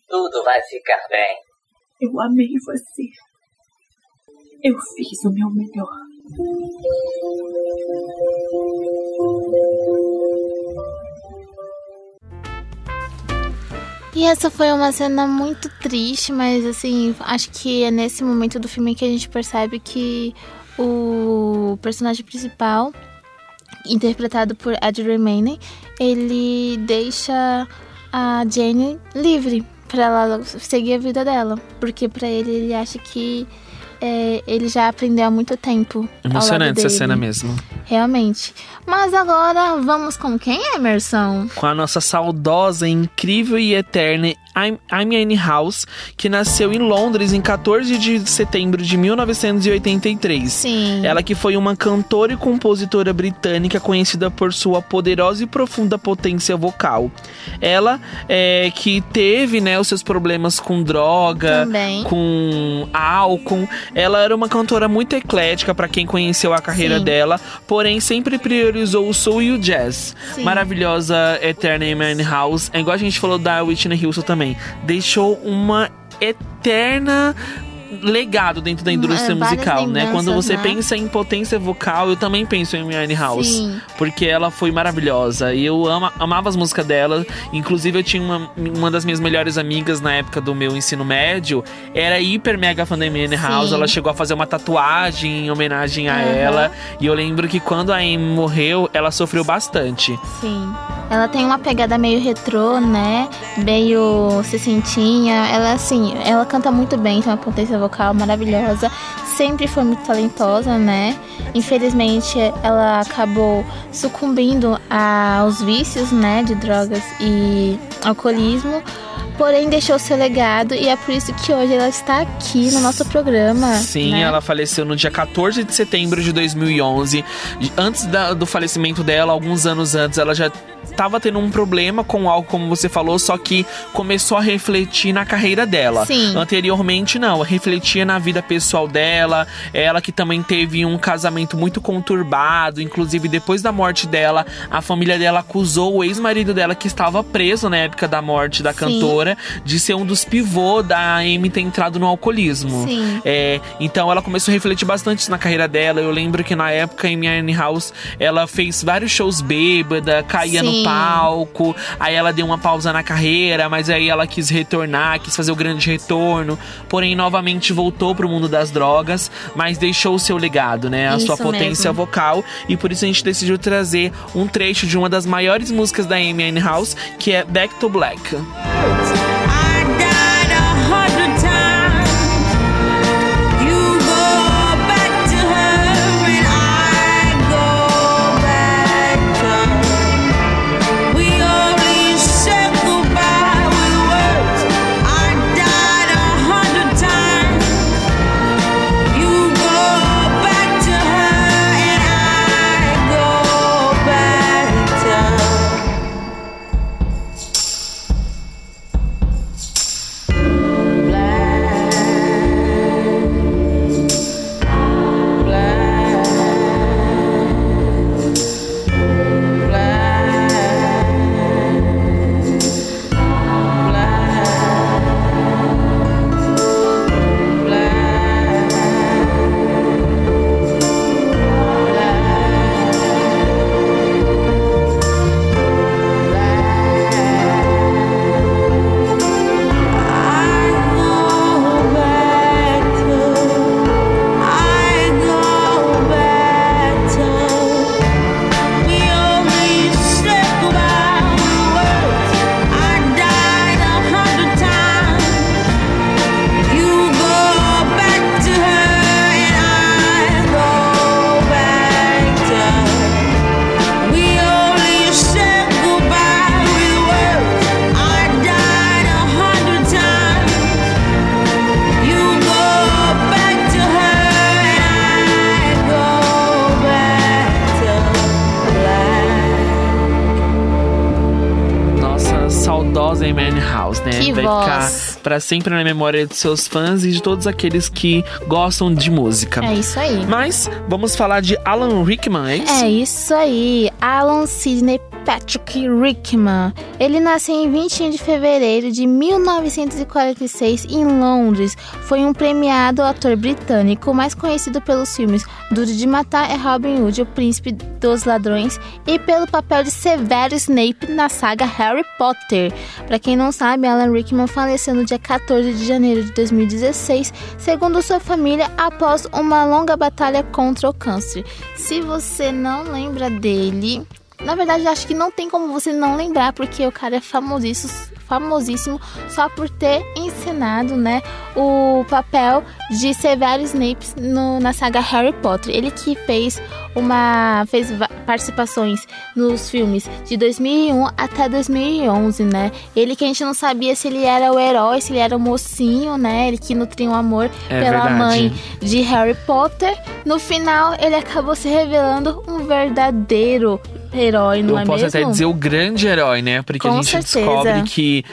Tudo vai ficar bem. Eu amei você. Eu fiz o meu melhor. E essa foi uma cena muito triste, mas assim, acho que é nesse momento do filme que a gente percebe que o personagem principal, interpretado por Ed Redmayne, ele deixa a Jane livre para ela seguir a vida dela, porque para ele ele acha que é, ele já aprendeu há muito tempo. Emocionante essa cena mesmo. Realmente. Mas agora vamos com quem, Emerson? Com a nossa saudosa, incrível e eterna Amy House, que nasceu em Londres em 14 de setembro de 1983. Sim. Ela que foi uma cantora e compositora britânica conhecida por sua poderosa e profunda potência vocal. Ela é, que teve né, os seus problemas com droga, Também. com álcool. Ela era uma cantora muito eclética para quem conheceu a carreira Sim. dela, porém sempre priorizou o soul e o jazz. Sim. Maravilhosa Eterna Amy House. É igual a gente falou da Whitney Houston também. Deixou uma eterna legado dentro da indústria É, várias musical, né? Quando você né? pensa em potência vocal, eu também penso em Amy House, Sim. porque ela foi maravilhosa e eu ama, amava as músicas dela. Inclusive eu tinha uma, uma das minhas melhores amigas na época do meu ensino médio, era hiper mega fã da Amy House. Sim. Ela chegou a fazer uma tatuagem em homenagem a Aham. ela e eu lembro que quando a Amy morreu, ela sofreu bastante. Sim. Ela tem uma pegada meio retrô, né? Meio sessentinha. Ela, assim, ela canta muito bem, tem uma potência vocal maravilhosa. Sempre foi muito talentosa, né? Infelizmente, ela acabou sucumbindo aos vícios, né? De drogas e alcoolismo. Porém deixou seu legado e é por isso que hoje ela está aqui no nosso programa. Sim, né? ela faleceu no dia 14 de setembro de 2011. Antes da- do falecimento dela, alguns anos antes, ela já estava tendo um problema com algo, como você falou, só que começou a refletir na carreira dela. Sim. Anteriormente, não, refletia na vida pessoal dela. Ela que também teve um casamento muito conturbado, inclusive depois da morte dela, a família dela acusou o ex-marido dela, que estava preso na época da morte da Sim. cantora, de ser um dos pivôs da Amy ter entrado no alcoolismo. Sim. É, então ela começou a refletir bastante na carreira dela. Eu lembro que na época em Amy House ela fez vários shows bêbada, caía Sim. no palco. Aí ela deu uma pausa na carreira, mas aí ela quis retornar, quis fazer o grande retorno. Porém, novamente voltou pro mundo das drogas, mas deixou o seu legado, né? A Isso sua potência mesmo. vocal. E por isso a gente decidiu trazer um trecho de uma das maiores músicas da Amy House, que é Back to Black. House, pra sempre na memória de seus fãs e de todos aqueles que gostam de música. É isso aí. Mas vamos falar de Alan Rickman, é isso? É isso aí, Alan Sidney Patrick Rickman. Ele nasceu em 21 de fevereiro de 1946 em Londres. Foi um premiado ator britânico, mais conhecido pelos filmes Duro de Matar é Robin Hood, o Príncipe dos Ladrões, e pelo papel de Severo Snape na saga Harry Potter. Para quem não sabe, Alan Rickman faleceu no dia 14 de janeiro de 2016, segundo sua família, após uma longa batalha contra o câncer. Se você não lembra dele, na verdade, acho que não tem como você não lembrar, porque o cara é famosíssimo, famosíssimo só por ter encenado, né, o papel de Severo Snape no- na saga Harry Potter. Ele que fez uma fez participações nos filmes de 2001 até 2011, né? Ele que a gente não sabia se ele era o herói, se ele era o mocinho, né? Ele que nutria um amor É pela verdade. mãe de Harry Potter. No final, ele acabou se revelando um verdadeiro herói, não Eu é posso mesmo? até dizer o grande herói, né? Porque a Com gente certeza. descobre que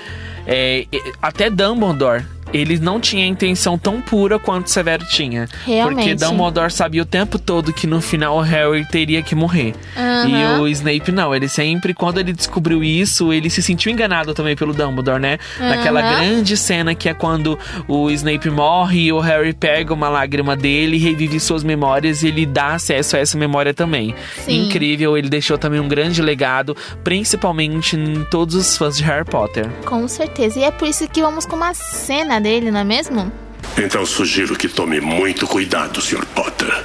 é, até Dumbledore. Ele não tinha intenção tão pura quanto Severo tinha. Realmente. Porque Dumbledore sabia o tempo todo que no final o Harry teria que morrer. Aham. E o Snape não. Ele sempre, quando ele descobriu isso, ele se sentiu enganado também pelo Dumbledore, né? Naquela Aham. grande cena que é quando o Snape morre e o Harry pega uma lágrima dele, revive suas memórias e ele dá acesso a essa memória também. Sim. Incrível, ele deixou também um grande legado, principalmente em todos os fãs de Harry Potter. Com certeza. E é por isso que vamos com uma cena dele, não é mesmo? Então sugiro que tome muito cuidado, Sr. Potter.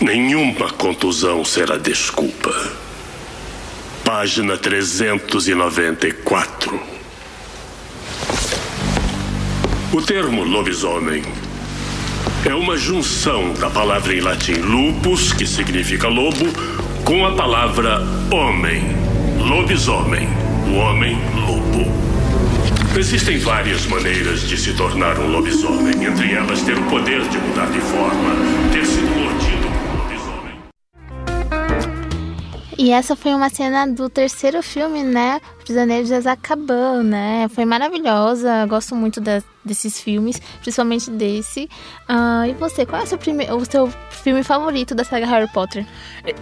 Nenhuma contusão será desculpa. Página 394. O termo lobisomem é uma junção da palavra em latim lupus, que significa lobo, com a palavra homem. Lobisomem, o homem lobo. Existem várias maneiras de se tornar um lobisomem, entre elas ter o poder de mudar de forma, ter sido mordido por um lobisomem. E essa foi uma cena do terceiro filme, né? Prisioneiro de Azkaban, né? Foi maravilhosa, gosto muito de, desses filmes, principalmente desse. Ah, e você, qual é o seu, prime- o seu filme favorito da saga Harry Potter?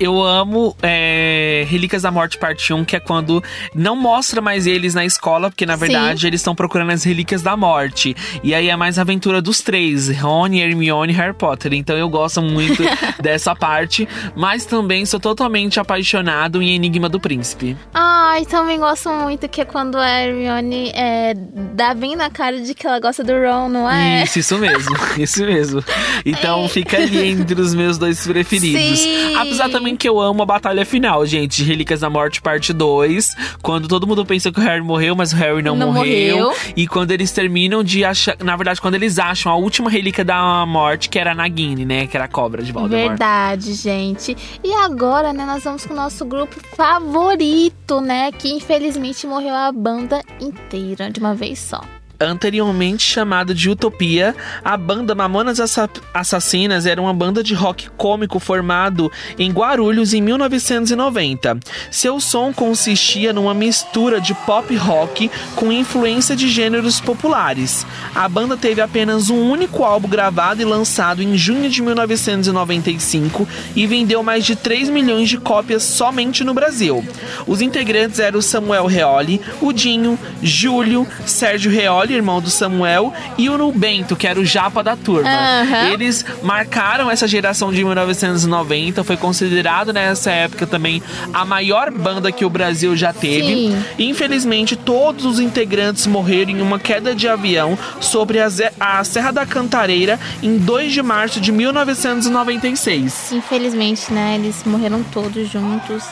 Eu amo é, Relíquias da Morte Parte 1, que é quando não mostra mais eles na escola, porque na Sim. verdade eles estão procurando as Relíquias da Morte. E aí é mais a aventura dos três: Rony, Hermione e Harry Potter. Então eu gosto muito dessa parte, mas também sou totalmente apaixonado em Enigma do Príncipe. Ai, também gosto muito que é quando a Hermione é, dá bem na cara de que ela gosta do Ron, não é? Isso, isso mesmo, isso mesmo. Então fica ali entre os meus dois preferidos. Sim. Apesar também que eu amo a batalha final, gente. Relíquias da Morte, parte 2. Quando todo mundo pensa que o Harry morreu, mas o Harry não, Não morreu. morreu. E quando eles terminam de achar. Na verdade, quando eles acham a última relíquia da morte, que era a Nagini, né? Que era a cobra de Voldemort. Verdade, gente. E agora, né, nós vamos com o nosso grupo favorito, né? Que infelizmente morreu a banda inteira de uma vez só. Anteriormente chamada de Utopia, a banda Mamonas Assa- Assassinas era uma banda de rock cômico formado em Guarulhos em 1990. Seu som consistia numa mistura de pop rock com influência de gêneros populares. A banda teve apenas um único álbum gravado e lançado em junho de 1995 e vendeu mais de 3 milhões de cópias somente no Brasil. Os integrantes eram Samuel Reoli, o Dinho, Júlio, Sérgio Reoli, irmão do Samuel, e o Nubento, que era o japa da turma. Aham. Eles marcaram essa geração de 1990, foi considerado nessa época também a maior banda que o Brasil já teve. Sim. Infelizmente, todos os integrantes morreram em uma queda de avião sobre a, a Serra da Cantareira em 2 de março de 1996. Infelizmente, né, eles morreram todos juntos.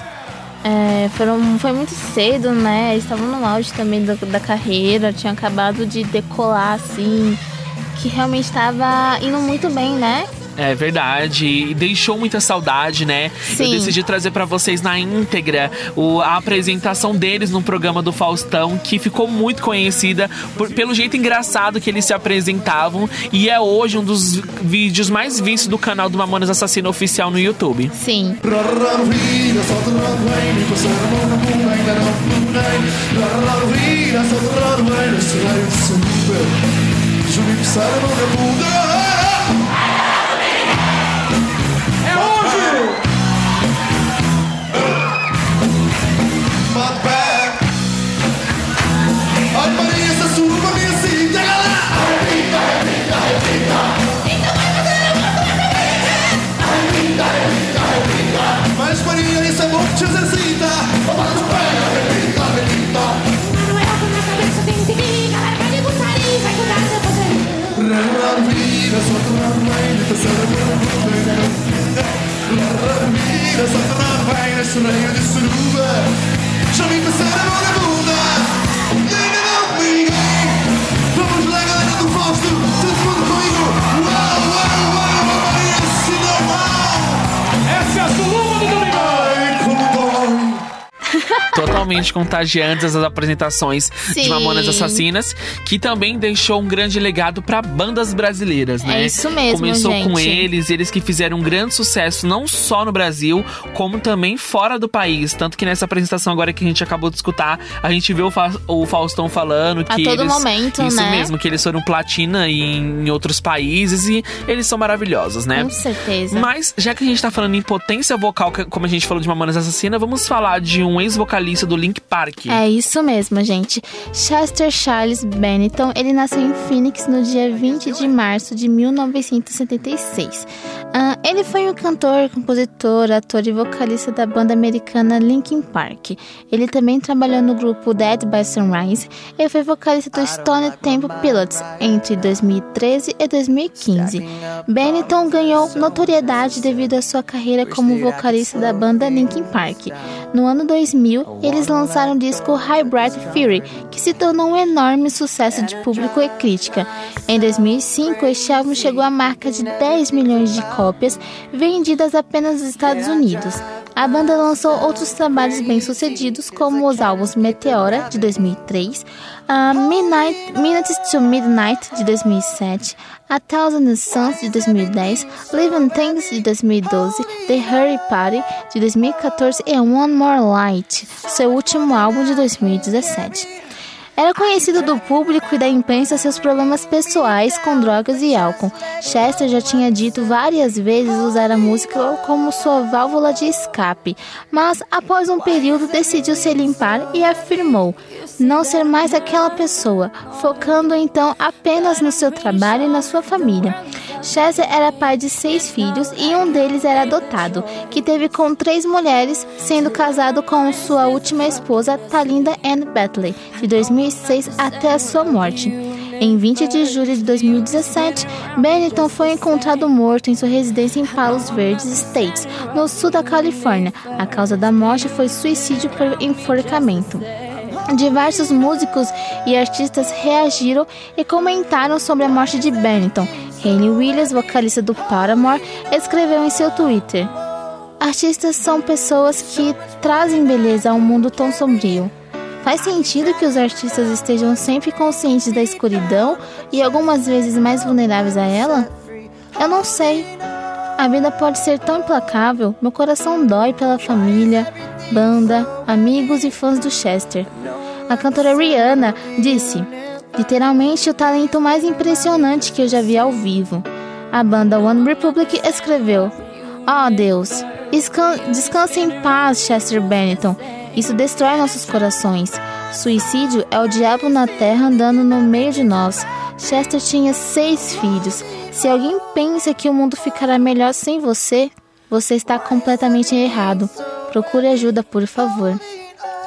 É, foram, foi muito cedo, né? Estavam no auge também da carreira, tinham acabado de decolar, assim, que realmente estava indo muito bem, né? É verdade, e deixou muita saudade, né? Eu Sim. decidi trazer pra vocês na íntegra o- a apresentação deles no programa do Faustão, que ficou muito conhecida por- pelo jeito engraçado que eles se apresentavam e é hoje um dos vídeos mais vistos do canal do Mamonas Assassino Oficial no YouTube. Sim. É Totalmente contagiantes as apresentações de Sim. Mamonas Assassinas, que também deixou um grande legado para bandas brasileiras, né? É isso mesmo, Começou com gente. eles, eles que fizeram um grande sucesso não só no Brasil, como também fora do país. Tanto que nessa apresentação agora que a gente acabou de escutar, a gente vê o, Fa- o Faustão falando que todo eles, momento, isso né? mesmo, que eles foram platina em outros países e eles são maravilhosos, né? Com certeza. Mas, já que a gente tá falando em potência vocal, como a gente falou de Mamonas Assassina, vamos falar de um ex-vocalista do Link Park. É isso mesmo, gente. Chester Charles Bennington, ele nasceu em Phoenix no dia 20 de março de 1976. Ah, ele foi um cantor, compositor, ator e vocalista da banda americana Linkin Park. Ele também trabalhou no grupo Dead by Sunrise e foi vocalista do Stone Temple Pilots entre 2013 e 2015. Bennington ganhou notoriedade devido à sua carreira como vocalista da banda Linkin Park. No ano 2000, eles lançaram o disco Hybrid Fury, que se tornou um enorme sucesso de público e crítica. Em 2005, este álbum chegou à marca de 10 milhões de cópias vendidas apenas nos Estados Unidos. A banda lançou outros trabalhos bem-sucedidos, como os álbuns Meteora, de 2003, uh, Midnight, Minutes to Midnight, de 2007, A Thousand Suns, de 2010, Living Things, de 2012, The Hurry Party, de 2014 e One More Light, seu último álbum de 2017. Era conhecido do público e da imprensa seus problemas pessoais com drogas e álcool. Chester já tinha dito várias vezes usar a música como sua válvula de escape, mas após um período decidiu se limpar e afirmou não ser mais aquela pessoa, focando então apenas no seu trabalho e na sua família. Chester era pai de seis filhos e um deles era adotado, que teve com três mulheres, sendo casado com sua última esposa, Talinda Ann Batley, de 2006 até a sua morte. Em 20 de julho de 2017, Benetton foi encontrado morto em sua residência em Palos Verdes Estates, no sul da Califórnia. A causa da morte foi suicídio por enforcamento. Diversos músicos e artistas reagiram e comentaram sobre a morte de Benetton. Hayley Williams, vocalista do Paramore, escreveu em seu Twitter: Artistas são pessoas que trazem beleza a um mundo tão sombrio. Faz sentido que os artistas estejam sempre conscientes da escuridão e algumas vezes mais vulneráveis a ela? Eu não sei. A vida pode ser tão implacável, meu coração dói pela família, banda, amigos e fãs do Chester. A cantora Rihanna disse: literalmente o talento mais impressionante que eu já vi ao vivo. A banda One Republic escreveu: Oh Deus, descanse em paz, Chester Bennington. Isso destrói nossos corações. Suicídio é o diabo na terra andando no meio de nós. Chester tinha seis filhos. Se alguém pensa que o mundo ficará melhor sem você, você está completamente errado. Procure ajuda, por favor.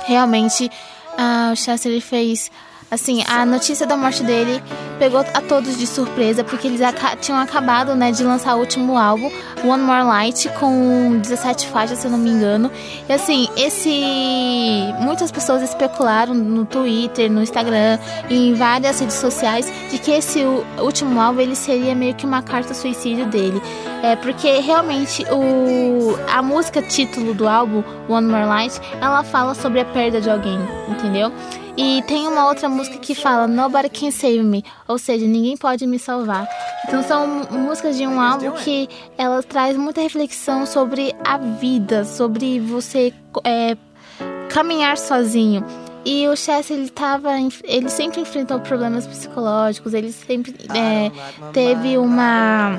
Realmente, ah, o Chester fez Assim, a notícia da morte dele pegou a todos de surpresa, porque eles tinham acabado, né, de lançar o último álbum, One More Light, com 17 faixas, se eu não me engano. E assim, esse. Muitas pessoas especularam no Twitter, no Instagram e em várias redes sociais de que esse último álbum ele seria meio que uma carta suicídio dele. É porque realmente o a música título do álbum, One More Light, ela fala sobre a perda de alguém, entendeu? E tem uma outra música que fala Nobody Can Save Me, ou seja, ninguém pode me salvar. Então são músicas de um álbum que ela traz muita reflexão sobre a vida, sobre você é, caminhar sozinho. E o Chess, ele tava. Ele sempre enfrentou problemas psicológicos, ele sempre é, teve uma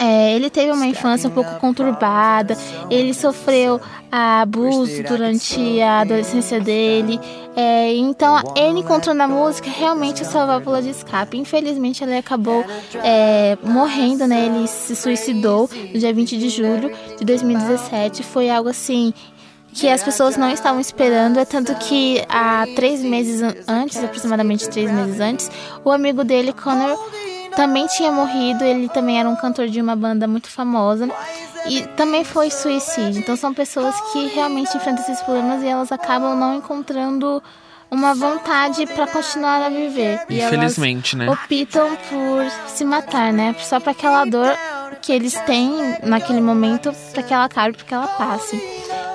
é, ele teve uma infância um pouco conturbada, ele sofreu abuso durante a adolescência dele. É, então, ele encontrou na música realmente sua válvula de escape. Infelizmente, ele acabou é, morrendo, né? Ele se suicidou no dia 20 de julho de 2017. Foi algo assim que as pessoas não estavam esperando, é tanto que há três meses antes, aproximadamente três meses antes, o amigo dele, Connor, também tinha morrido, ele também era um cantor de uma banda muito famosa e também foi suicídio. Então são pessoas que realmente enfrentam esses problemas e elas acabam não encontrando uma vontade para continuar a viver. Infelizmente, e né? Optam por se matar, né? Só para aquela dor que eles têm naquele momento, para que ela acabe, para que ela passe.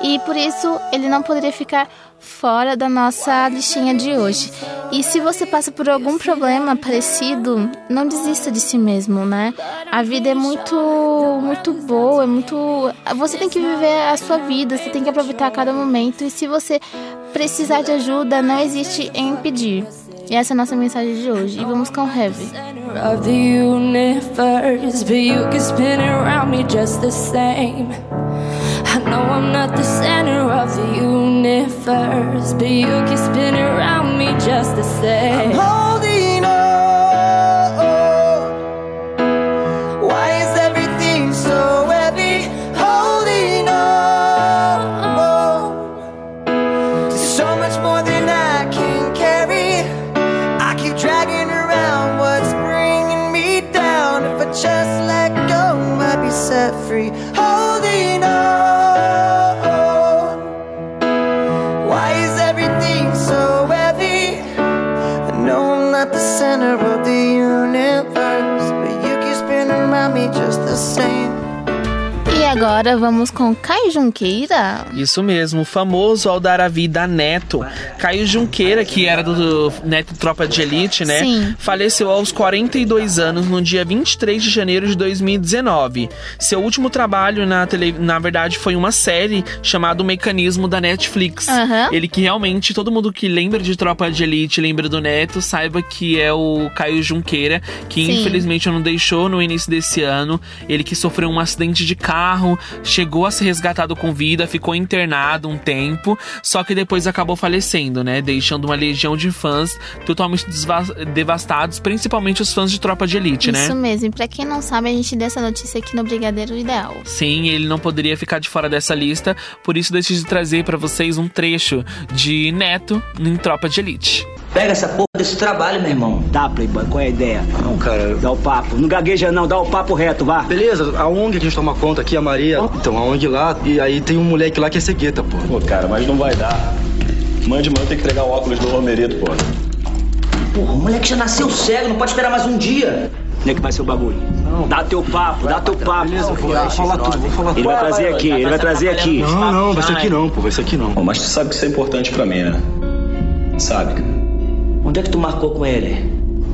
E por isso ele não poderia ficar fora da nossa listinha de hoje. E se você passa por algum problema parecido, não desista de si mesmo, né? A vida é muito muito boa, é muito você tem que viver a sua vida, você tem que aproveitar cada momento e se você precisar de ajuda, não existe em pedir. E essa é a nossa mensagem de hoje. E vamos com Heavy. Of the universe, but you can spin around me just the same. I know I'm not the center of the universe, but you can spin around me just the same. Agora vamos com Caio Junqueira. Isso mesmo, o famoso Aldaravi da Neto. Caio Junqueira, que era do Neto Tropa de Elite, né? Sim. Faleceu aos 42 anos no dia 23 de janeiro de 2019. Seu último trabalho na tele... na verdade foi uma série chamada O Mecanismo da Netflix. Aham. Ele que realmente todo mundo que lembra de Tropa de Elite, lembra do Neto, saiba que é o Caio Junqueira, que Sim. infelizmente não deixou no início desse ano. Ele que sofreu um acidente de carro, chegou a ser resgatado com vida, ficou internado um tempo, só que depois acabou falecendo, né? Deixando uma legião de fãs totalmente devastados, principalmente os fãs de Tropa de Elite, né? Isso mesmo. E pra quem não sabe, a gente deu essa notícia aqui no Brigadeiro Ideal. Sim, ele não poderia ficar de fora dessa lista, por isso decidi trazer pra vocês um trecho de Neto em Tropa de Elite. Pega essa porra desse trabalho, meu irmão. Tá, Playboy, qual é a ideia? Não, cara. Dá o papo. Não gagueja não, dá o papo reto, vá. Beleza, a ONG que a gente toma conta aqui, a Maria. Então, a ONG lá, e aí tem um moleque lá que é cegueta, pô. Pô, cara, mas não vai dar. Mande, mano, tem que entregar o óculos do Romerito, pô. Porra, o moleque já nasceu cego, não pode esperar mais um dia. Onde é que vai ser o bagulho? Dá teu papo, dá teu papo. Beleza, vou, falar tudo, vou falar tudo. Ele vai trazer aqui, ele vai trazer aqui. Não, não, vai ser aqui não, pô, vai ser aqui não. Mas tu sabe que isso é importante pra mim, né? Sabe, cara? Onde é que tu marcou com ele?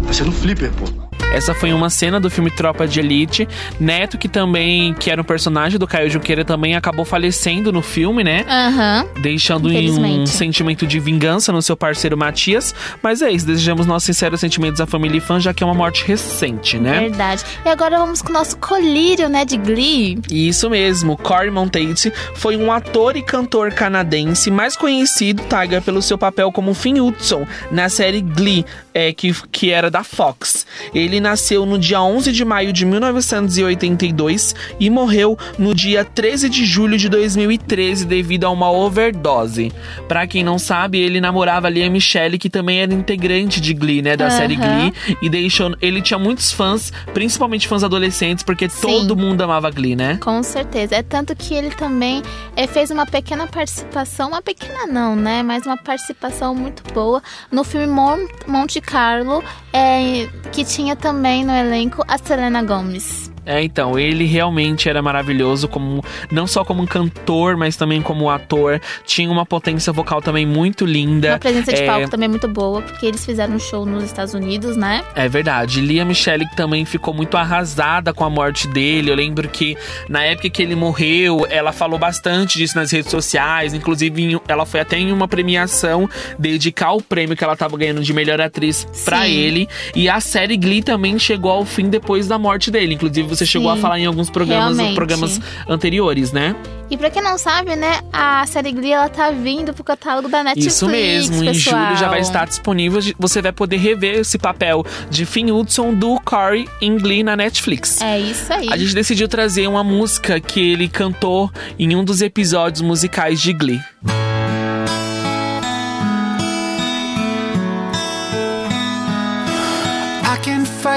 Vai ser no Flipper, pô. Essa foi uma cena do filme Tropa de Elite. Neto, que também, que era um personagem do Caio Junqueira, também acabou falecendo no filme, né? Aham. Deixando um sentimento de vingança no seu parceiro Matias. Mas é isso, desejamos nossos sinceros sentimentos à família e fãs, já que é uma morte recente, né? Verdade. E agora vamos com o nosso colírio, né, de Glee. Isso mesmo, Corey Monteith foi um ator e cantor canadense mais conhecido, Tiger, pelo seu papel como Finn Hudson na série Glee, é, que, que era da Fox. Ele nasceu no dia 11 de maio de 1982 e morreu no dia 13 de julho de 2013 devido a uma overdose. Pra quem não sabe, ele namorava ali a Michelle, que também era integrante de Glee, né, da Aham. série Glee, e deixou, ele tinha muitos fãs, principalmente fãs adolescentes, porque todo mundo amava Glee, né? Com certeza. É tanto que ele também eh, fez uma pequena participação, uma pequena não, né? Mas uma participação muito boa no filme Mon- Monte Carlo, eh, que tinha também no elenco a Selena Gomez. É, então, ele realmente era maravilhoso, como não só como um cantor, mas também como ator. Tinha uma potência vocal também muito linda. Uma presença de É, palco também muito boa, porque eles fizeram um show nos Estados Unidos, né? É verdade. Lia Michele também ficou muito arrasada com a morte dele. Eu lembro que na época que ele morreu, ela falou bastante disso nas redes sociais. Inclusive, ela foi até em uma premiação dedicar o prêmio que ela tava ganhando de melhor atriz pra Sim. ele. E a série Glee também chegou ao fim depois da morte dele. Inclusive, você chegou Sim, a falar em alguns programas, realmente. programas anteriores, né? E pra quem não sabe, né, a série Glee, ela tá vindo pro catálogo da Netflix, Isso mesmo, em pessoal. julho já vai estar disponível. Você vai poder rever esse papel de Finn Hudson do Corey em Glee na Netflix. É isso aí. A gente decidiu trazer uma música que ele cantou em um dos episódios musicais de Glee.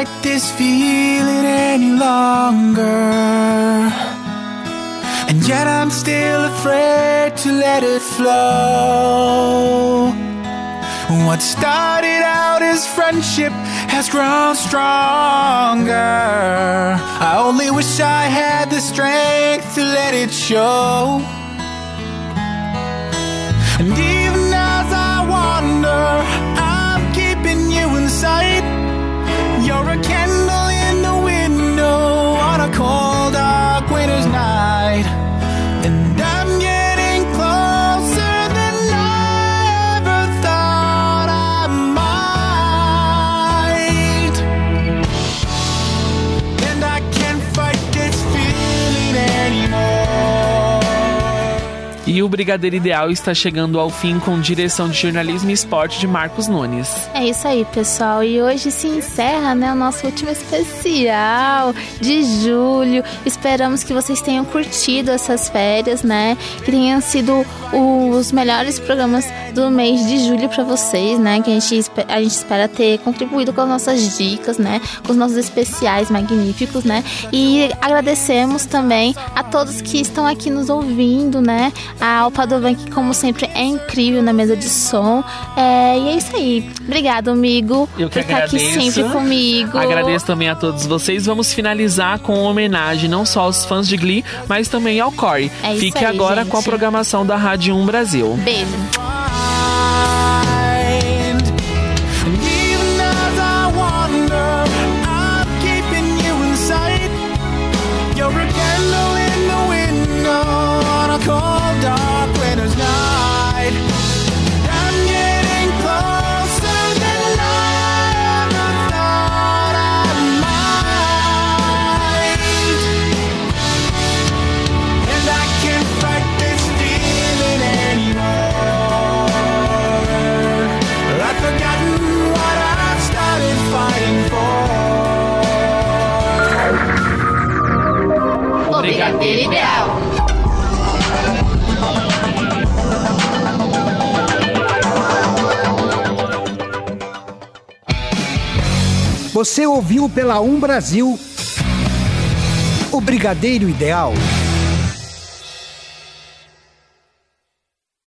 Can't this feeling any longer. And yet I'm still afraid to let it flow. What started out as friendship has grown stronger. I only wish I had the strength to let it show. E o Brigadeiro Ideal está chegando ao fim com direção de jornalismo e esporte de Marcos Nunes. É isso aí, pessoal. E hoje se encerra, né, o nosso último especial de julho. Esperamos que vocês tenham curtido essas férias, né? Que tenham sido os melhores programas do mês de julho para vocês, né? Que a gente, a gente espera ter contribuído com as nossas dicas, né? Com os nossos especiais magníficos, né? E agradecemos também a todos que estão aqui nos ouvindo, né? A que como sempre é incrível na mesa de som. É, e é isso aí. Obrigado, amigo, Eu por estar aqui sempre comigo. Agradeço também a todos vocês. Vamos finalizar com uma homenagem não só aos fãs de Glee, mas também ao Corey. É isso Fique aí, agora gente. com a programação da Rádio 1 Brasil. Beijo. Você ouviu pela Um Brasil o Brigadeiro Ideal.